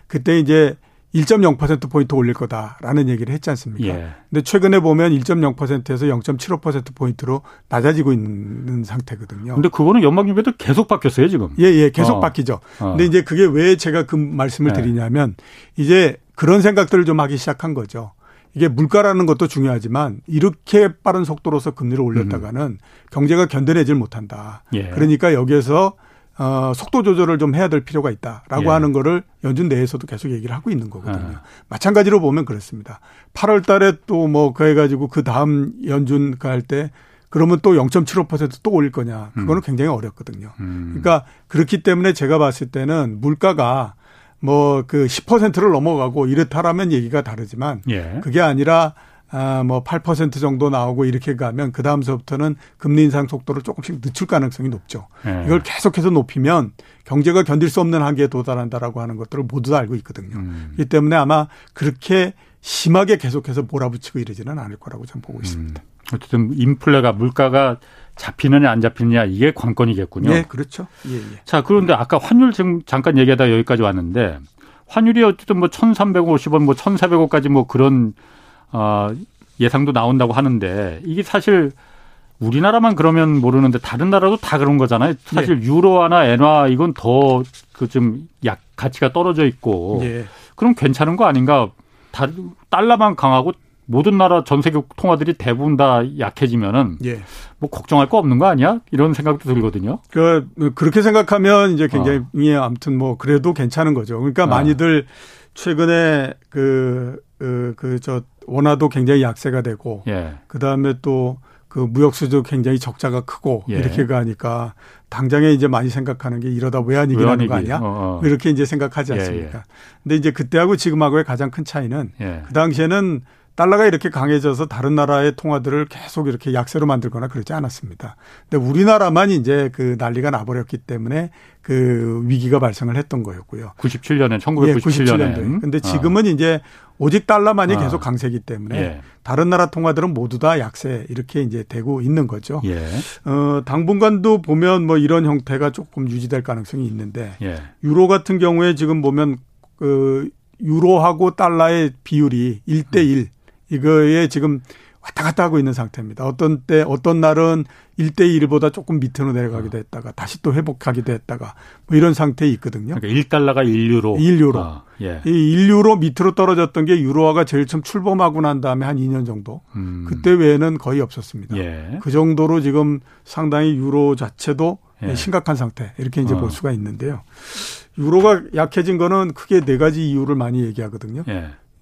그때 이제 1.0% 포인트 올릴 거다라는 얘기를 했지 않습니까? 예. 근데 최근에 보면 1.0%에서 0.75% 포인트로 낮아지고 있는 상태거든요. 근데 그거는 연방준비도 계속 바뀌었어요, 지금. 예, 예, 계속 어. 바뀌죠. 어. 근데 이제 그게 왜 제가 그 말씀을 예. 드리냐면 이제 그런 생각들을 좀 하기 시작한 거죠. 이게 물가라는 것도 중요하지만 이렇게 빠른 속도로서 금리를 올렸다가는 음. 경제가 견뎌내질 못한다. 예. 그러니까 여기에서 어, 속도 조절을 좀 해야 될 필요가 있다라고 예. 하는 거를 연준 내에서도 계속 얘기를 하고 있는 거거든요. 아. 마찬가지로 보면 그렇습니다. 8월 달에 또 뭐 그해 가지고 그 다음 연준 갈때 그러면 또 0.75%또 올릴 거냐. 그거는 음. 굉장히 어렵거든요. 음. 그러니까 그렇기 때문에 제가 봤을 때는 물가가 뭐 그 10%를 넘어가고 이렇다라면 얘기가 다르지만 예. 그게 아니라 아뭐 8% 정도 나오고 이렇게 가면 그 다음서부터는 금리 인상 속도를 조금씩 늦출 가능성이 높죠. 예. 이걸 계속해서 높이면 경제가 견딜 수 없는 한계에 도달한다라고 하는 것들을 모두 다 알고 있거든요. 음. 그렇기 때문에 아마 그렇게 심하게 계속해서 몰아붙이고 이러지는 않을 거라고 저는 보고 있습니다. 음. 어쨌든 인플레가 물가가 잡히느냐 안 잡히느냐 이게 관건이겠군요. 네, 그렇죠. 예, 예. 자, 그런데 아까 환율 지금 잠깐 얘기하다 여기까지 왔는데 환율이 어쨌든 뭐 1,350원 뭐 1,400원까지 뭐 그런 어 예상도 나온다고 하는데 이게 사실 우리나라만 그러면 모르는데 다른 나라도 다 그런 거잖아요. 사실 예. 유로화나 엔화 이건 더 그 좀 약 가치가 떨어져 있고 예. 그럼 괜찮은 거 아닌가? 달러만 강하고 모든 나라 전 세계 통화들이 대부분 다 약해지면은 예. 뭐 걱정할 거 없는 거 아니야? 이런 생각도 들거든요. 그 그렇게 생각하면 이제 굉장히 어. 예, 아무튼 뭐 그래도 괜찮은 거죠. 그러니까 어. 많이들 최근에 그 그저 그 원화도 굉장히 약세가 되고 예. 그다음에 또 그 무역 수도 굉장히 적자가 크고 예. 이렇게 가니까 당장에 이제 많이 생각하는 게 이러다 외환위기 라는 거 아니야? 어, 어. 이렇게 이제 생각하지 예, 않습니까? 예, 예. 근데 이제 그때하고 지금하고의 가장 큰 차이는 예. 그 당시에는 달러가 이렇게 강해져서 다른 나라의 통화들을 계속 이렇게 약세로 만들거나 그러지 않았습니다. 근데 우리나라만 이제 그 난리가 나버렸기 때문에 그 위기가 발생을 했던 거였고요. 97년에 1997년에. 예, 97년도에. 근데 어. 지금은 어. 이제 오직 달러만이 어. 계속 강세기 때문에 예. 다른 나라 통화들은 모두 다 약세 이렇게 이제 되고 있는 거죠. 예. 어, 당분간도 보면 뭐 이런 형태가 조금 유지될 가능성이 있는데 예. 유로 같은 경우에 지금 보면 그 유로하고 달러의 비율이 1대1 이거에 지금 왔다 갔다 하고 있는 상태입니다. 어떤 때, 어떤 날은 1대 1보다 조금 밑으로 내려가기도 했다가 다시 또 회복하기도 했다가 뭐 이런 상태에 있거든요. 그러니까 1달러가 1유로. 1유로. 아, 예. 이 1유로 밑으로 떨어졌던 게 유로화가 제일 처음 출범하고 난 다음에 한 2년 정도. 음. 그때 외에는 거의 없었습니다. 예. 그 정도로 지금 상당히 유로 자체도 예. 심각한 상태. 이렇게 이제 어. 볼 수가 있는데요. 유로가 약해진 거는 크게 네 가지 이유를 많이 얘기하거든요.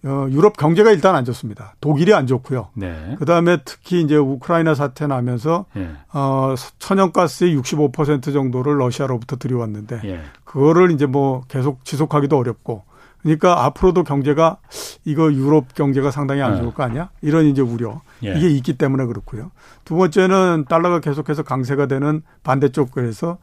예. 어, 유럽 경제가 일단 안 좋습니다. 독일이 안 좋고요. 네. 그다음에 특히 이제 우크라이나 사태 나면서 예. 어, 천연가스의 65% 정도를 러시아로부터 들여왔는데 예. 그거를 이제 뭐 계속 지속하기도 어렵고 그러니까 앞으로도 경제가 이거 유럽 경제가 상당히 안 네. 좋을 거 아니야? 이런 이제 우려 예. 이게 있기 때문에 그렇고요. 두 번째는 달러가 계속해서 강세가 되는 반대쪽에서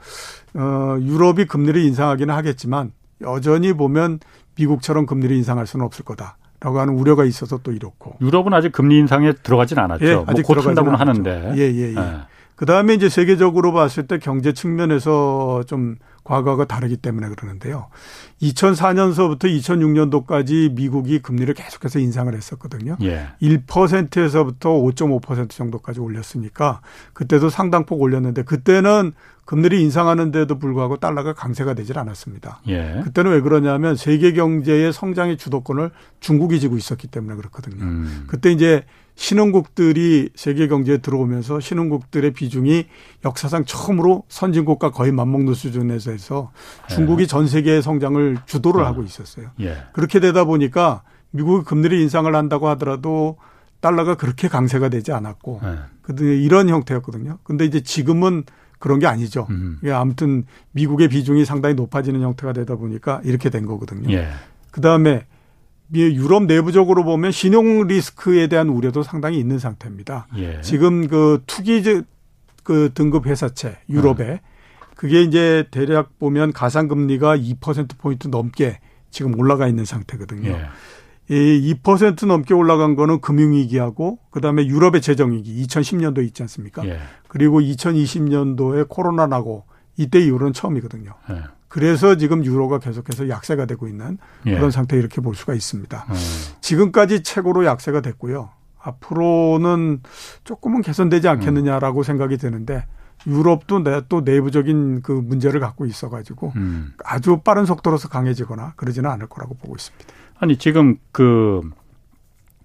어 유럽이 금리를 인상하기는 하겠지만 여전히 보면 미국처럼 금리를 인상할 수는 없을 거다 라고 하는 우려가 있어서 또 이렇고. 유럽은 아직 금리 인상에 들어가진 않았죠. 예, 뭐 아직 곧 들어가지는 한다고는 않았죠. 하는데. 예, 예, 예. 예. 그 다음에 이제 세계적으로 봤을 때 경제 측면에서 좀 과거가 다르기 때문에 그러는데요. 2004년서부터 2006년도까지 미국이 금리를 계속해서 인상을 했었거든요. 예. 1%에서부터 5.5% 정도까지 올렸으니까 그때도 상당폭 올렸는데 그때는 금리를 인상하는데도 불구하고 달러가 강세가 되질 않았습니다. 예. 그때는 왜 그러냐면 세계 경제의 성장의 주도권을 중국이 지고 있었기 때문에 그렇거든요. 음. 그때 이제 신흥국들이 세계 경제에 들어오면서 신흥국들의 비중이 역사상 처음으로 선진국과 거의 맞먹는 수준에서 해서 중국이 전 세계의 성장을 주도를 어. 하고 있었어요. 예. 그렇게 되다 보니까 미국이 금리를 인상을 한다고 하더라도 달러가 그렇게 강세가 되지 않았고 예. 근데 이런 형태였거든요. 근데 이제 지금은 그런 게 아니죠. 음. 이게 아무튼 미국의 비중이 상당히 높아지는 형태가 되다 보니까 이렇게 된 거거든요. 예. 그 다음에 유럽 내부적으로 보면 신용 리스크에 대한 우려도 상당히 있는 상태입니다. 예. 지금 그 투기 그 등급 회사채 유럽에 그게 이제 대략 보면 가상 금리가 2% 포인트 넘게 지금 올라가 있는 상태거든요. 예. 이2% 넘게 올라간 거는 금융위기하고 그다음에 유럽의 재정위기 2010년도 있지 않습니까? 예. 그리고 2020년도에 코로나 나고 이때 이후로는 처음이거든요. 예. 그래서 지금 유로가 계속해서 약세가 되고 있는 예. 그런 상태 이렇게 볼 수가 있습니다. 음. 지금까지 최고로 약세가 됐고요. 앞으로는 조금은 개선되지 않겠느냐라고 생각이 드는데 유럽도 내, 또 내부적인 그 문제를 갖고 있어가지고 음. 아주 빠른 속도로서 강해지거나 그러지는 않을 거라고 보고 있습니다. 아니 지금 그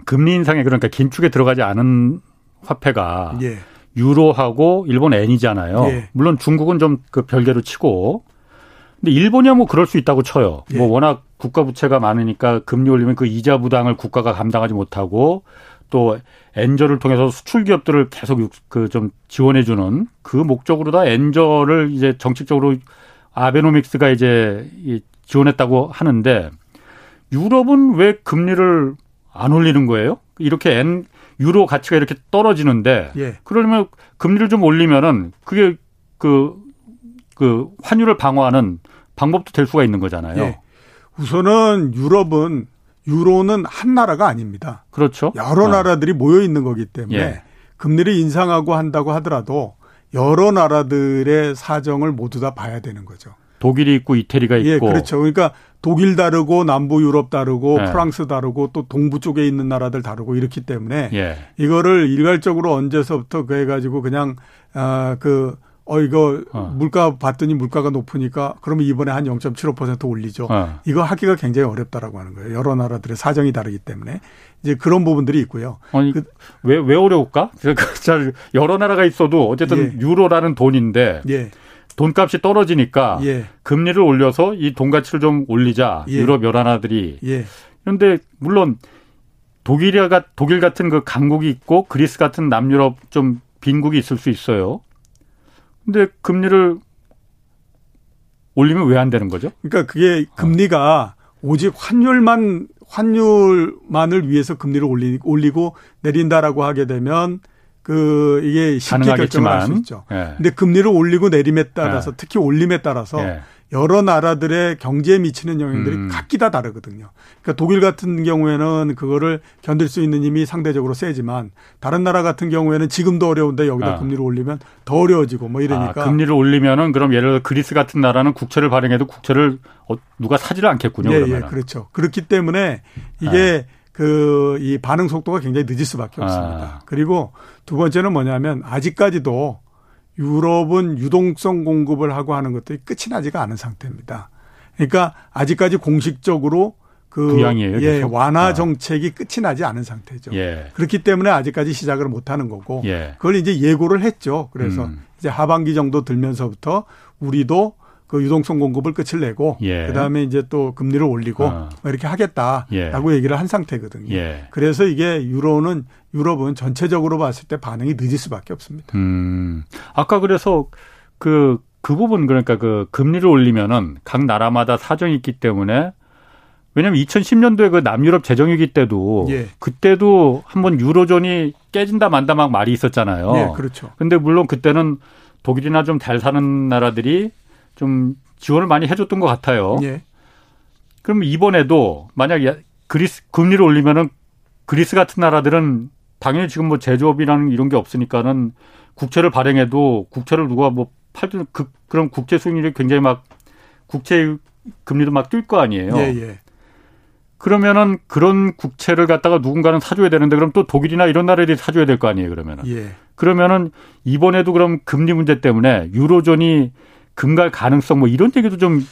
금리 인상에 그러니까 긴축에 들어가지 않은 화폐가 예, 유로하고 일본 엔이잖아요. 예. 물론 중국은 좀 그 별개로 치고 근데 일본이야 뭐 그럴 수 있다고 쳐요. 예. 뭐 워낙 국가 부채가 많으니까 금리 올리면 그 이자 부담을 국가가 감당하지 못하고 또 엔저를 통해서 수출 기업들을 계속 그 좀 지원해 주는 그 목적으로 다 엔저를 이제 정책적으로 아베노믹스가 이제 이 지원했다고 하는데 유럽은 왜 금리를 안 올리는 거예요? 이렇게 엔 유로 가치가 이렇게 떨어지는데 예, 그러면 금리를 좀 올리면은 그게 그, 그 환율을 방어하는 방법도 될 수가 있는 거잖아요. 예. 우선은 유럽은 유로는 한 나라가 아닙니다. 그렇죠. 여러 어. 나라들이 모여 있는 거기 때문에 예. 금리를 인상하고 한다고 하더라도 여러 나라들의 사정을 모두 다 봐야 되는 거죠. 독일이 있고 이태리가 있고. 예, 그렇죠. 그러니까 독일 다르고 남부 유럽 다르고 예. 프랑스 다르고 또 동부 쪽에 있는 나라들 다르고 이렇기 때문에 예. 이거를 일괄적으로 언제서부터 그 해가지고 그냥 아그 어 이거 어. 물가 봤더니 물가가 높으니까 그러면 이번에 한 0.75% 올리죠. 어. 이거 하기가 굉장히 어렵다라고 하는 거예요. 여러 나라들의 사정이 다르기 때문에 이제 그런 부분들이 있고요. 아니 그- 왜왜 어려울까? 그잘 여러 나라가 있어도 어쨌든 예. 유로라는 돈인데 예, 돈값이 떨어지니까 예, 금리를 올려서 이 돈 가치를 좀 올리자 예. 유럽 여러 나라들이 예, 그런데 물론 독일이가 독일 같은 그 강국이 있고 그리스 같은 남유럽 좀 빈국이 있을 수 있어요. 근데 금리를 올리면 왜 안 되는 거죠? 그러니까 그게 금리가 오직 환율만 환율만을 위해서 금리를 올리, 올리고 내린다라고 하게 되면 그 이게 쉽게 결정을 할 수. 있죠. 예. 근데 금리를 올리고 내림에 따라서 예. 특히 올림에 따라서 예. 여러 나라들의 경제에 미치는 영향들이 음. 각기 다 다르거든요. 그러니까 독일 같은 경우에는 그거를 견딜 수 있는 힘이 상대적으로 세지만 다른 나라 같은 경우에는 지금도 어려운데 여기다 아. 금리를 올리면 더 어려워지고 뭐 이러니까 아, 금리를 올리면은 그럼 예를 들어 그리스 같은 나라는 국채를 발행해도 국채를 어, 누가 사지를 않겠군요. 예, 그러면 예, 그렇죠. 그렇기 때문에 이게 그 이 반응 속도가 굉장히 늦을 수밖에 아. 없습니다. 그리고 두 번째는 뭐냐면 아직까지도 유럽은 유동성 공급을 하고 하는 것들이 끝이 나지가 않은 상태입니다. 그러니까 아직까지 공식적으로 그 부양이에요, 예, 계속? 완화 아. 정책이 끝이 나지 않은 상태죠. 예. 그렇기 때문에 아직까지 시작을 못 하는 거고 예. 그걸 이제 예고를 했죠. 그래서 음. 이제 하반기 정도 들면서부터 우리도 그 유동성 공급을 끝을 내고 예. 그다음에 이제 또 금리를 올리고 어. 뭐 이렇게 하겠다라고 예. 얘기를 한 상태거든요. 예. 그래서 이게 유로는 유럽은 전체적으로 봤을 때 반응이 늦을 수밖에 없습니다. 음. 아까 그래서 그그 그 부분 그러니까 그 금리를 올리면은 각 나라마다 사정이 있기 때문에 왜냐하면 2010년도에 그 남유럽 재정위기 때도 예. 그때도 한번 유로존이 깨진다 만다 막 말이 있었잖아요. 예, 그렇죠. 근데 물론 그때는 독일이나 좀 잘 사는 나라들이 좀 지원을 많이 해줬던 것 같아요. 예. 그럼 이번에도 만약 그리스 금리를 올리면은 그리스 같은 나라들은 당연히 지금 뭐 제조업이라는 이런 게 없으니까는 국채를 발행해도 국채를 누가 뭐 팔든 그 그런 국채 수익률이 굉장히 막 국채 금리도 막 뛸 거 아니에요. 예, 예. 그러면은 그런 국채를 갖다가 누군가는 사줘야 되는데 그럼 또 독일이나 이런 나라들이 사줘야 될 거 아니에요 그러면은. 예. 그러면은 이번에도 그럼 금리 문제 때문에 유로존이 금갈 가능성 뭐 이런 얘기도 좀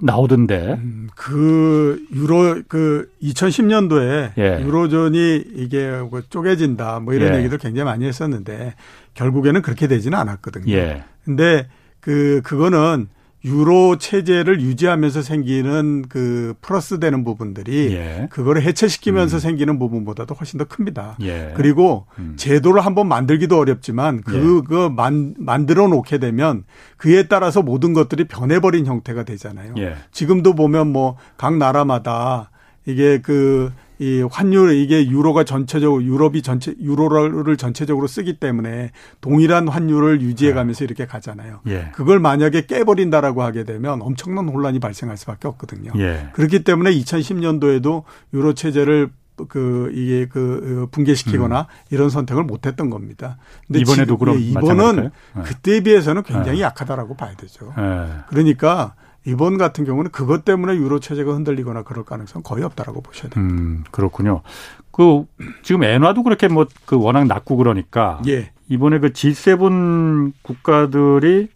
나오던데. 음, 그 유로 그 2010년도에 예. 유로존이 이게 뭐 쪼개진다 뭐 이런 예. 얘기도 굉장히 많이 했었는데 결국에는 그렇게 되지는 않았거든요. 예. 근데 그 그거는 유로 체제를 유지하면서 생기는 그 플러스 되는 부분들이 예. 그거를 해체시키면서 음. 생기는 부분보다도 훨씬 더 큽니다. 예. 그리고 음. 제도를 한번 만들기도 어렵지만 그, 예. 그 만, 만들어 놓게 되면 그에 따라서 모든 것들이 변해버린 형태가 되잖아요. 예. 지금도 보면 뭐 각 나라마다 이게 그 이 환율 이게 유로가 전체적으로 유럽이 전체 유로를 전체적으로 쓰기 때문에 동일한 환율을 유지해 가면서 이렇게 가잖아요. 예. 그걸 만약에 깨버린다라고 하게 되면 엄청난 혼란이 발생할 수밖에 없거든요. 예. 그렇기 때문에 2010년도에도 유로 체제를 그 이게 그 붕괴시키거나 음. 이런 선택을 못했던 겁니다. 근데 이번에도 지금, 그럼 예, 이번은 예. 그때에 비해서는 굉장히 예. 약하다라고 봐야 되죠. 예. 그러니까 이번 같은 경우는 그것 때문에 유로 체제가 흔들리거나 그럴 가능성 거의 없다라고 보셔야 됩니다. 음, 그렇군요. 그 지금 엔화도 그렇게 뭐 그 워낙 낮고 그러니까 예. 이번에 그 G7 국가들이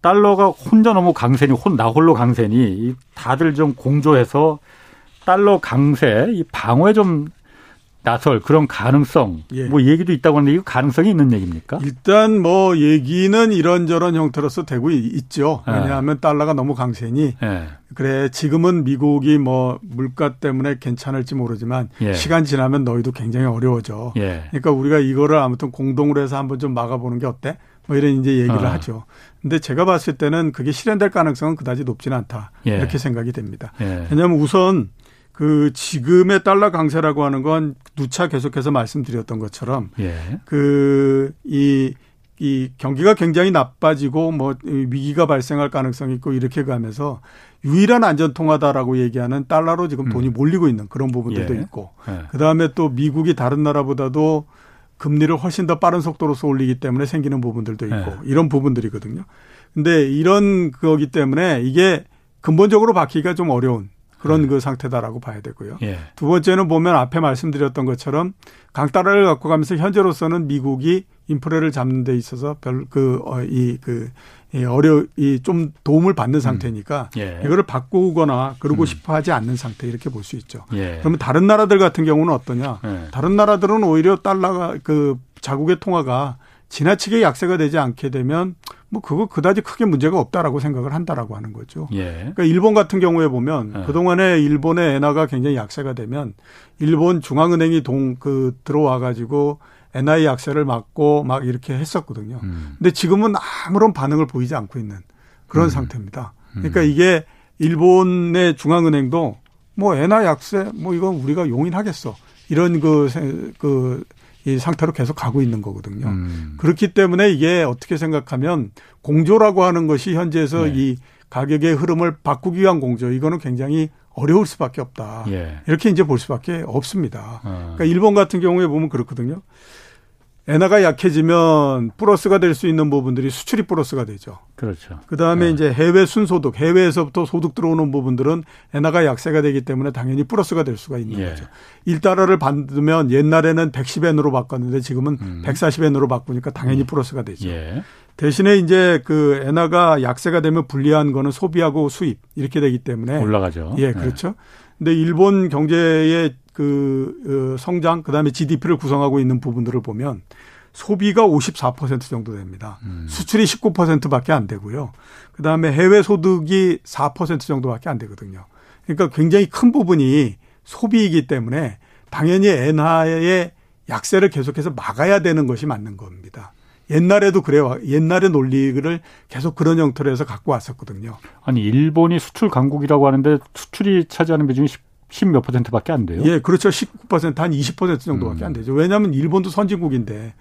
달러가 혼자 너무 강세니 혼 나 홀로 강세니 다들 좀 공조해서 달러 강세 이 방어에 좀 나설 그런 가능성 예. 뭐 얘기도 있다고 하는데 이거 가능성이 있는 얘기입니까? 일단 뭐 얘기는 이런저런 형태로서 되고 있죠. 예. 왜냐하면 달러가 너무 강세니 예. 그래 지금은 미국이 뭐 물가 때문에 괜찮을지 모르지만 예. 시간 지나면 너희도 굉장히 어려워져. 예. 그러니까 우리가 이거를 아무튼 공동으로 해서 한번 좀 막아보는 게 어때? 뭐 이런 이제 얘기를 어. 하죠. 근데 제가 봤을 때는 그게 실현될 가능성은 그다지 높지는 않다. 예. 이렇게 생각이 됩니다. 왜냐하면 우선 그 지금의 달러 강세라고 하는 건 누차 계속해서 말씀드렸던 것처럼 예. 그이 이 경기가 굉장히 나빠지고 뭐 위기가 발생할 가능성이 있고 이렇게 가면서 유일한 안전 통화다라고 얘기하는 달러로 지금 돈이 음. 몰리고 있는 그런 부분들도 예. 있고 예. 그다음에 또 미국이 다른 나라보다도 금리를 훨씬 더 빠른 속도로서 올리기 때문에 생기는 부분들도 있고 예. 이런 부분들이거든요. 근데 이런 거기 때문에 이게 근본적으로 바뀌기가 좀 어려운 그런 네. 그 상태다라고 봐야 되고요. 예. 두 번째는 보면 앞에 말씀드렸던 것처럼 강달러를 갖고 가면서 현재로서는 미국이 인프레를 잡는 데 있어서 별그어이그 어려 이 좀 도움을 받는 음. 상태니까 음. 예. 이거를 바꾸거나 그러고 음. 싶어 하지 않는 상태 이렇게 볼 수 있죠. 예. 그러면 다른 나라들 같은 경우는 어떠냐? 예. 다른 나라들은 오히려 달러가 그 자국의 통화가 지나치게 약세가 되지 않게 되면 뭐 그거 그다지 크게 문제가 없다라고 생각을 한다라고 하는 거죠. 예. 그러니까 일본 같은 경우에 보면 예. 그동안에 일본의 엔화가 굉장히 약세가 되면 일본 중앙은행이 동 그 들어와 가지고 엔화의 약세를 막고 막 이렇게 했었거든요. 음. 근데 지금은 아무런 반응을 보이지 않고 있는 그런 음. 상태입니다. 그러니까 음. 이게 일본의 중앙은행도 뭐 엔화 약세 뭐 이건 우리가 용인하겠어. 이런 그, 그 이 상태로 계속 가고 있는 거거든요. 음. 그렇기 때문에 이게 어떻게 생각하면 공조라고 하는 것이 현재에서 네. 이 가격의 흐름을 바꾸기 위한 공조 이거는 굉장히 어려울 수밖에 없다. 예. 이렇게 이제 볼 수밖에 없습니다. 어. 그러니까 일본 같은 경우에 보면 그렇거든요. 엔화가 약해지면 플러스가 될 수 있는 부분들이 수출이 플러스가 되죠. 그렇죠. 그 다음에 네. 이제 해외 순소득, 해외에서부터 소득 들어오는 부분들은 엔화가 약세가 되기 때문에 당연히 플러스가 될 수가 있는 예. 거죠. 1달러를 받으면 옛날에는 110엔으로 바꿨는데 지금은 음. 140엔으로 바꾸니까 당연히 음. 플러스가 되죠. 예. 대신에 이제 그 엔화가 약세가 되면 불리한 거는 소비하고 수입 이렇게 되기 때문에 올라가죠. 예, 그렇죠. 네. 근데 일본 경제의 그 어, 성장 그다음에 GDP를 구성하고 있는 부분들을 보면 소비가 54% 정도 됩니다. 음. 수출이 19%밖에 안 되고요. 그다음에 해외 소득이 4% 정도밖에 안 되거든요. 그러니까 굉장히 큰 부분이 소비이기 때문에 당연히 엔화의 약세를 계속해서 막아야 되는 것이 맞는 겁니다. 옛날에도 그래요. 옛날의 논리를 계속 그런 형태로 해서 갖고 왔었거든요. 아니 일본이 수출 강국이라고 하는데 수출이 차지하는 비중이 10 몇 퍼센트밖에 안 돼요? 예, 그렇죠. 19%한 20% 정도밖에 음. 안 되죠. 왜냐하면 일본도 선진국인데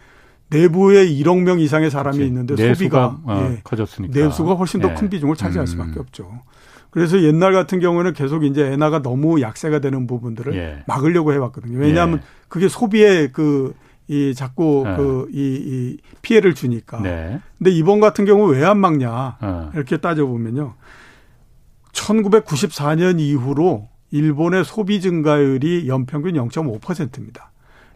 내부에 1억 명 이상의 사람이 그렇지. 있는데 내수가 소비가 어, 예, 커졌으니까 내수가 훨씬 더큰 예. 비중을 차지할 음. 수밖에 없죠. 그래서 옛날 같은 경우는 계속 이제 엔화가 너무 약세가 되는 부분들을 예. 막으려고 해왔거든요. 왜냐하면 예. 그게 소비에 그, 이 자꾸 예. 그, 이, 이 피해를 주니까. 네. 근데 이번 같은 경우 왜 안 막냐. 어. 이렇게 따져 보면요. 1994년 이후로 일본의 소비 증가율이 연평균 0.5%입니다.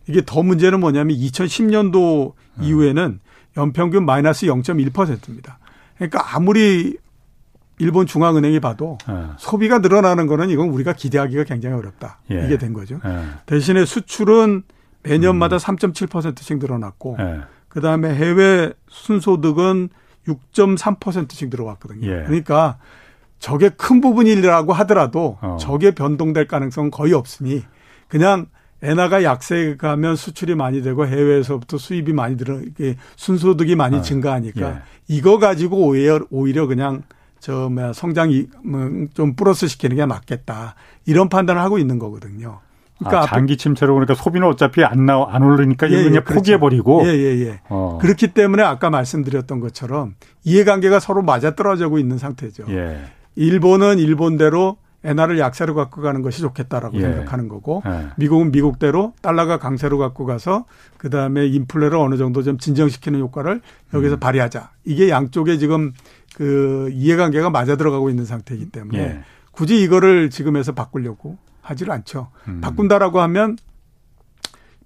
이게 더 문제는 뭐냐면 2010년도 음. 이후에는 연평균 마이너스 0.1%입니다. 그러니까 아무리 일본 중앙은행이 봐도 예. 소비가 늘어나는 거는 이건 우리가 기대하기가 굉장히 어렵다. 예. 이게 된 거죠. 예. 대신에 수출은 매년마다 음. 3.7%씩 늘어났고 예. 그다음에 해외 순소득은 6.3%씩 들어왔거든요. 예. 그러니까 저게 큰 부분이라고 하더라도 어. 저게 변동될 가능성은 거의 없으니 그냥 엔화가 약세가면 수출이 많이 되고 해외에서부터 수입이 많이 들어 이게 순소득이 많이 어. 증가하니까 예. 이거 가지고 오히려 오히려 그냥 저 뭐야 성장이 뭐좀 플러스 시키는 게 맞겠다 이런 판단을 하고 있는 거거든요. 그러니까 아, 장기 침체로 그러니까 소비는 어차피 안 나오 안 오르니까 예, 그냥 예, 그렇죠. 포기해 버리고. 예예예. 예, 예. 어. 그렇기 때문에 아까 말씀드렸던 것처럼 이해관계가 서로 맞아 떨어지고 있는 상태죠. 예. 일본은 일본대로 엔화를 약세로 갖고 가는 것이 좋겠다라고 예. 생각하는 거고 예. 미국은 미국대로 달러가 강세로 갖고 가서 그다음에 인플레를 어느 정도 좀 진정시키는 효과를 여기서 음. 발휘하자. 이게 양쪽에 지금 그 이해관계가 맞아 들어가고 있는 상태이기 때문에 예. 굳이 이거를 지금에서 바꾸려고 하지를 않죠. 음. 바꾼다라고 하면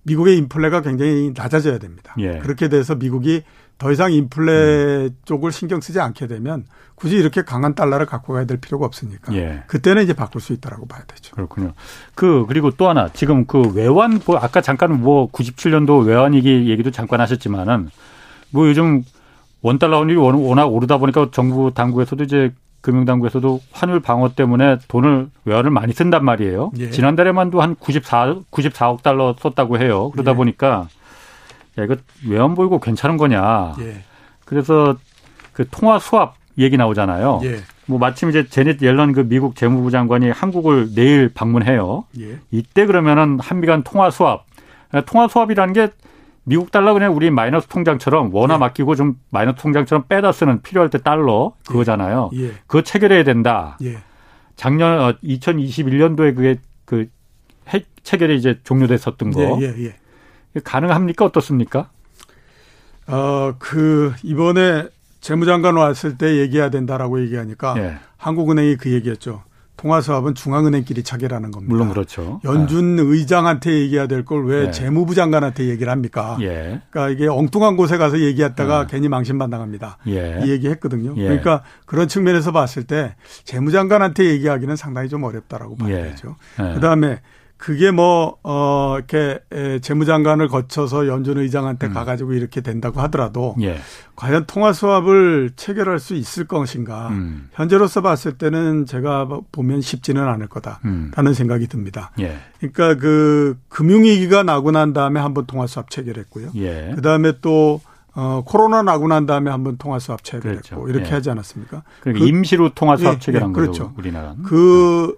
미국의 인플레가 굉장히 낮아져야 됩니다. 예. 그렇게 돼서 미국이 더 이상 인플레 음. 쪽을 신경 쓰지 않게 되면 굳이 이렇게 강한 달러를 갖고 가야 될 필요가 없으니까 예. 그때는 이제 바꿀 수 있다라고 봐야 되죠. 그렇군요. 그 그리고 또 하나 지금 그 외환 뭐 아까 잠깐 뭐 97년도 외환 위기 얘기도 잠깐 하셨지만은 뭐 요즘 원 달러 환율이 워낙 오르다 보니까 정부 당국에서도 이제 금융 당국에서도 환율 방어 때문에 돈을 외환을 많이 쓴단 말이에요. 예. 지난달에만도 한 94, 94억 달러 썼다고 해요. 그러다 예. 보니까 야, 이거 외환 보이고 괜찮은 거냐. 예. 그래서 그 통화 수합 얘기 나오잖아요. 예. 뭐 마침 이제 제넷 옐런 그 미국 재무부 장관이 한국을 내일 방문해요. 예. 이때 그러면은 한미 간 통화 수합. 통화 수합이라는 게 미국 달러 그냥 우리 마이너스 통장처럼 원화 예. 맡기고 좀 마이너스 통장처럼 빼다 쓰는 필요할 때 달러 그거잖아요. 예. 예. 그거 체결해야 된다. 예. 작년 2021년도에 어, 그게 그 체결이 이제 종료됐었던 거. 예, 예, 예. 가능합니까? 어떻습니까? 어, 그, 이번에 재무장관 왔을 때 얘기해야 된다라고 얘기하니까 예. 한국은행이 그 얘기했죠. 통화수합은 중앙은행끼리 차결하는 겁니다. 물론 그렇죠. 연준 네. 의장한테 얘기해야 될 걸왜 네. 재무부 장관한테 얘기를 합니까? 예. 그러니까 이게 엉뚱한 곳에 가서 얘기했다가 네. 괜히 망신반당합니다. 예. 이 얘기했거든요. 예. 그러니까 그런 측면에서 봤을 때 재무장관한테 얘기하기는 상당히 좀 어렵다라고 봐야 예. 되죠. 예. 그다음에 그게 뭐, 어, 이렇게 재무장관을 거쳐서 연준 의장한테 음. 가가지고 이렇게 된다고 하더라도 예. 과연 통화 수합을 체결할 수 있을 것인가. 음. 현재로서 봤을 때는 제가 보면 쉽지는 않을 거다라는 음. 생각이 듭니다. 예. 그러니까 그 금융위기가 나고 난 다음에 한번 통화 수합 체결했고요. 예. 그 다음에 또 어, 코로나 나고 난 다음에 한번 통화 수합 체결했고 그렇죠. 이렇게 예. 하지 않았습니까? 그러니까 그, 임시로 통화 수합 예, 체결한 거죠. 그렇죠. 우리나라는. 그,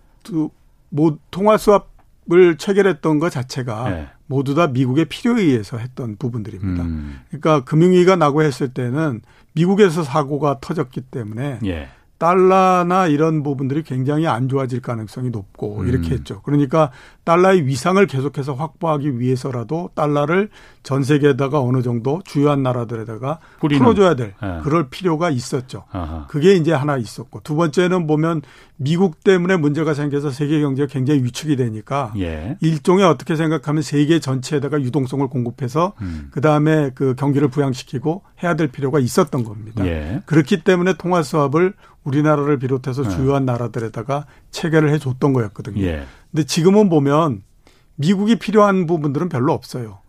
뭐 통화 수합 을 체결했던 것 자체가 네. 모두 다 미국의 필요에 의해서 했던 부분들입니다. 음. 그러니까 금융위기가 나고 했을 때는 미국에서 사고가 터졌기 때문에 예. 달러나 이런 부분들이 굉장히 안 좋아질 가능성이 높고 음. 이렇게 했죠. 그러니까 달러의 위상을 계속해서 확보하기 위해서라도 달러를 전 세계에다가 어느 정도 주요한 나라들에다가 뿌리는. 풀어줘야 될 네. 그럴 필요가 있었죠. 아하. 그게 이제 하나 있었고 두 번째는 보면 미국 때문에 문제가 생겨서 세계 경제가 굉장히 위축이 되니까 예. 일종의 어떻게 생각하면 세계 전체에다가 유동성을 공급해서 음. 그 다음에 그 경기를 부양시키고 해야 될 필요가 있었던 겁니다. 예. 그렇기 때문에 통화 수합을 우리나라를 비롯해서 네. 주요한 나라들에다가 체결을 해줬던 거였거든요. 예. 근데 지금은 보면 미국이 필요한 부분들은 별로 없어요.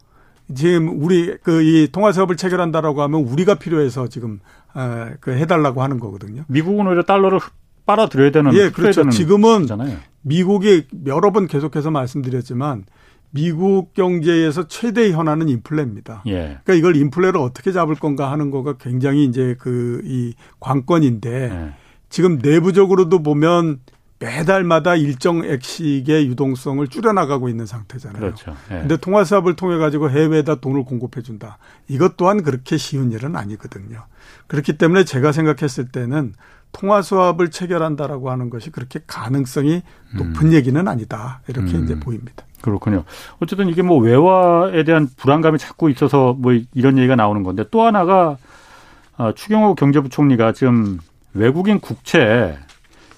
지금 우리 그 이 통화 사업을 체결한다라고 하면 우리가 필요해서 지금 어, 그 해달라고 하는 거거든요. 미국은 오히려 달러를 빨아들여야 되는 예, 그렇죠. 지금은 거잖아요. 미국이 여러 번 계속해서 말씀드렸지만 미국 경제에서 최대 현안은 인플레입니다. 예. 그러니까 이걸 인플레를 어떻게 잡을 건가 하는 거가 굉장히 이제 그 이 관건인데 예. 지금 내부적으로도 보면 매달마다 일정 액식의 유동성을 줄여나가고 있는 상태잖아요. 그렇죠. 예. 근데 통화 사업을 통해 가지고 해외에다 돈을 공급해 준다. 이것 또한 그렇게 쉬운 일은 아니거든요. 그렇기 때문에 제가 생각했을 때는 통화 수합을 체결한다라고 하는 것이 그렇게 가능성이 높은 얘기는 아니다. 이렇게 음. 이제 보입니다. 그렇군요. 어쨌든 이게 뭐 외화에 대한 불안감이 자꾸 있어서 뭐 이런 얘기가 나오는 건데 또 하나가 아, 추경호 경제부총리가 지금 외국인 국채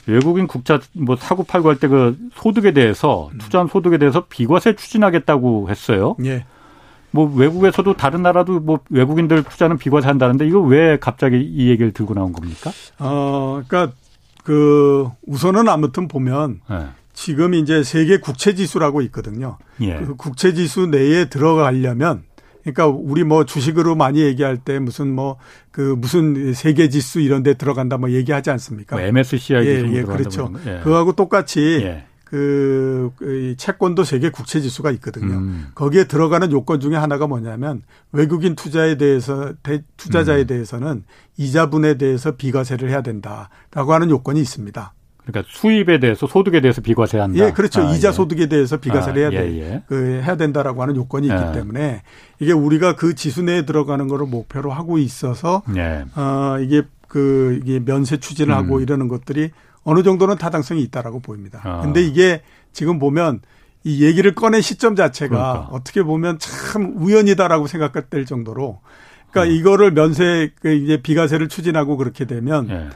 외국인 국자 뭐 사고 팔고 할 때 그 소득에 대해서 투자한 소득에 대해서 비과세 추진하겠다고 했어요. 예. 뭐 외국에서도 다른 나라도 뭐 외국인들 투자는 비과세 한다는데 이거 왜 갑자기 이 얘기를 들고 나온 겁니까? 어, 그러니까 그 우선은 아무튼 보면 예. 지금 이제 세계 국채 지수라고 있거든요. 예. 그 국채 지수 내에 들어가려면 그러니까 우리 뭐 주식으로 많이 얘기할 때 무슨 뭐 그 무슨 세계 지수 이런 데 들어간다 뭐 얘기하지 않습니까? 뭐 MSCI 예, 지수 예, 그렇죠. 예. 그거하고 똑같이 예. 그, 그 채권도 세계 국채 지수가 있거든요. 음. 거기에 들어가는 요건 중에 하나가 뭐냐면 외국인 투자에 대해서 대- 투자자에 음. 대해서는 이자분에 대해서 비과세를 해야 된다라고 하는 요건이 있습니다. 그러니까 수입에 대해서 소득에 대해서 비과세 한다. 예, 그렇죠. 아, 이자 예. 소득에 대해서 비과세를 아, 해야 돼. 예, 예. 그 해야 된다라고 하는 요건이 있기 예. 때문에 이게 우리가 그 지수 내에 들어가는 거를 목표로 하고 있어서 예. 어 이게 그 이게 면세 추진을 하고 음. 이러는 것들이 어느 정도는 타당성이 있다라고 보입니다. 아. 근데 이게 지금 보면 이 얘기를 꺼낸 시점 자체가 그러니까. 어떻게 보면 참 우연이다라고 생각될 정도로 그러니까 어. 이거를 면세 그 이제 비과세를 추진하고 그렇게 되면 예.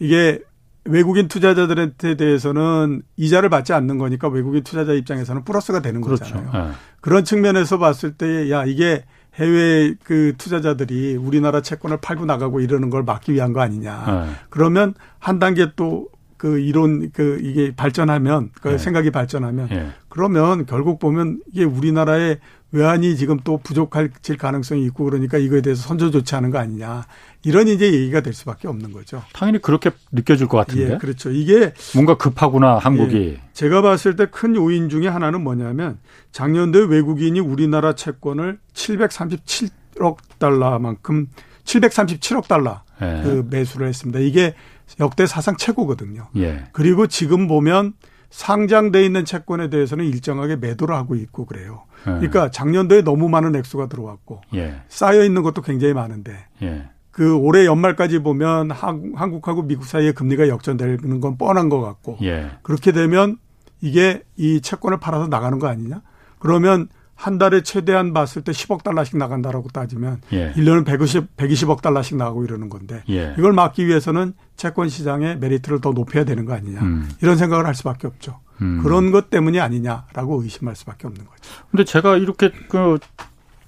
이게 외국인 투자자들한테 대해서는 이자를 받지 않는 거니까 외국인 투자자 입장에서는 플러스가 되는 그렇죠. 거잖아요. 예. 그런 측면에서 봤을 때 야 이게 해외 그 투자자들이 우리나라 채권을 팔고 나가고 이러는 걸 막기 위한 거 아니냐. 예. 그러면 한 단계 또 그 이론 그 이게 발전하면 그 네. 생각이 발전하면 예. 그러면 결국 보면 이게 우리나라의 외환이 지금 또 부족할질 가능성이 있고 그러니까 이거에 대해서 선조 조치하는 거 아니냐. 이런 이제 얘기가 될 수밖에 없는 거죠. 당연히 그렇게 느껴질 것 같은데. 예, 그렇죠. 이게 뭔가 급하구나 한국이. 예. 제가 봤을 때 큰 요인 중에 하나는 뭐냐면 작년도에 외국인이 우리나라 채권을 737억 달러만큼 737억 달러 예. 그 매수를 했습니다. 이게 역대 사상 최고거든요. 예. 그리고 지금 보면 상장돼 있는 채권에 대해서는 일정하게 매도를 하고 있고 그래요. 예. 그러니까 작년도에 너무 많은 액수가 들어왔고 예. 쌓여 있는 것도 굉장히 많은데 예. 그 올해 연말까지 보면 한- 한국하고 미국 사이의 금리가 역전되는 건 뻔한 것 같고 예. 그렇게 되면 이게 이 채권을 팔아서 나가는 거 아니냐? 그러면 한 달에 최대한 봤을 때 10억 달러씩 나간다라고 따지면 예. 1년은 150, 120억 달러씩 나가고 이러는 건데 예. 이걸 막기 위해서는 채권 시장의 메리트를 더 높여야 되는 거 아니냐. 음. 이런 생각을 할 수밖에 없죠. 음. 그런 것 때문이 아니냐라고 의심할 수밖에 없는 거죠. 근데 제가 이렇게 그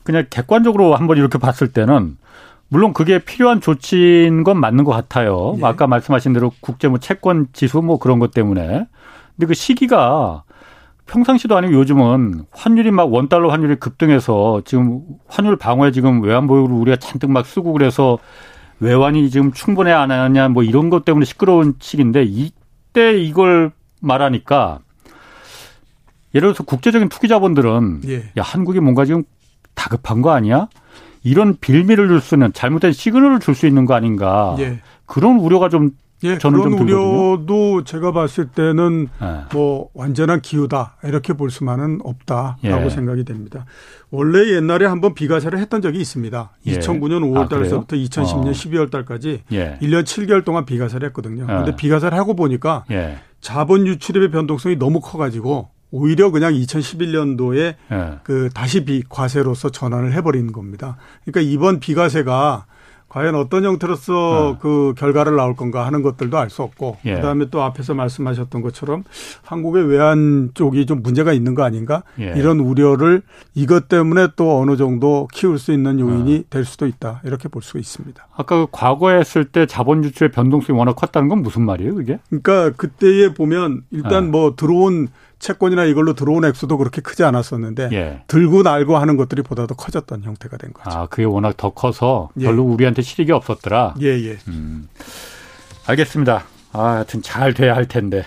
그냥 객관적으로 한번 이렇게 봤을 때는 물론 그게 필요한 조치인 건 맞는 것 같아요. 예. 아까 말씀하신 대로 국제 뭐 채권 지수 뭐 그런 것 때문에. 근데 그 시기가 평상시도 아니고 요즘은 환율이 막 원달러 환율이 급등해서 지금 환율 방어에 지금 외환 보유를 우리가 잔뜩 막 쓰고 그래서 외환이 지금 충분해 안 하냐 뭐 이런 것 때문에 시끄러운 시기인데 이때 이걸 말하니까 예를 들어서 국제적인 투기자본들은 예. 야 한국이 뭔가 지금 다급한 거 아니야? 이런 빌미를 줄수 있는 잘못된 시그널을 줄 수 있는 거 아닌가? 예. 그런 우려가 좀 예, 저는 그런 들거든요. 우려도 제가 봤을 때는 예. 뭐 완전한 기후다 이렇게 볼 수만은 없다라고 예. 생각이 됩니다. 원래 옛날에 한번 비과세를 했던 적이 있습니다. 예. 2009년 아, 5월 달서부터 그래요? 2010년 어. 12월 달까지 예. 1년 7개월 동안 비과세를 했거든요. 그런데 예. 비과세를 하고 보니까 예. 자본 유출입의 변동성이 너무 커가지고 오히려 그냥 2011년도에 예. 그 다시 비과세로서 전환을 해버리는 겁니다. 그러니까 이번 비과세가 과연 어떤 형태로서 어. 그 결과를 나올 건가 하는 것들도 알 수 없고 예. 그다음에 또 앞에서 말씀하셨던 것처럼 한국의 외환 쪽이 좀 문제가 있는 거 아닌가 예. 이런 우려를 이것 때문에 또 어느 정도 키울 수 있는 요인이 어. 될 수도 있다 이렇게 볼 수가 있습니다. 아까 그 과거에 했을 때 자본 유출의 변동성이 워낙 컸다는 건 무슨 말이에요, 그게? 그러니까 그때에 보면 일단 예. 뭐 들어온 채권이나 이걸로 들어온 액수도 그렇게 크지 않았었는데 예. 들고 날고 하는 것들이 보다 더 커졌던 형태가 된 거죠. 아, 그게 워낙 더 커서 예. 별로 우리한테 실익이 없었더라. 예, 예. 음. 알겠습니다. 아, 하여튼 잘 돼야 할 텐데.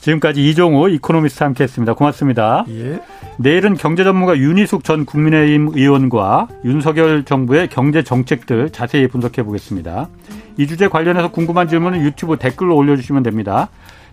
지금까지 이종우 이코노미스트 함께 했습니다. 고맙습니다. 예. 내일은 경제 전문가 윤희숙 전 국민의힘 의원과 윤석열 정부의 경제 정책들 자세히 분석해 보겠습니다. 이 주제 관련해서 궁금한 질문은 유튜브 댓글로 올려주시면 됩니다.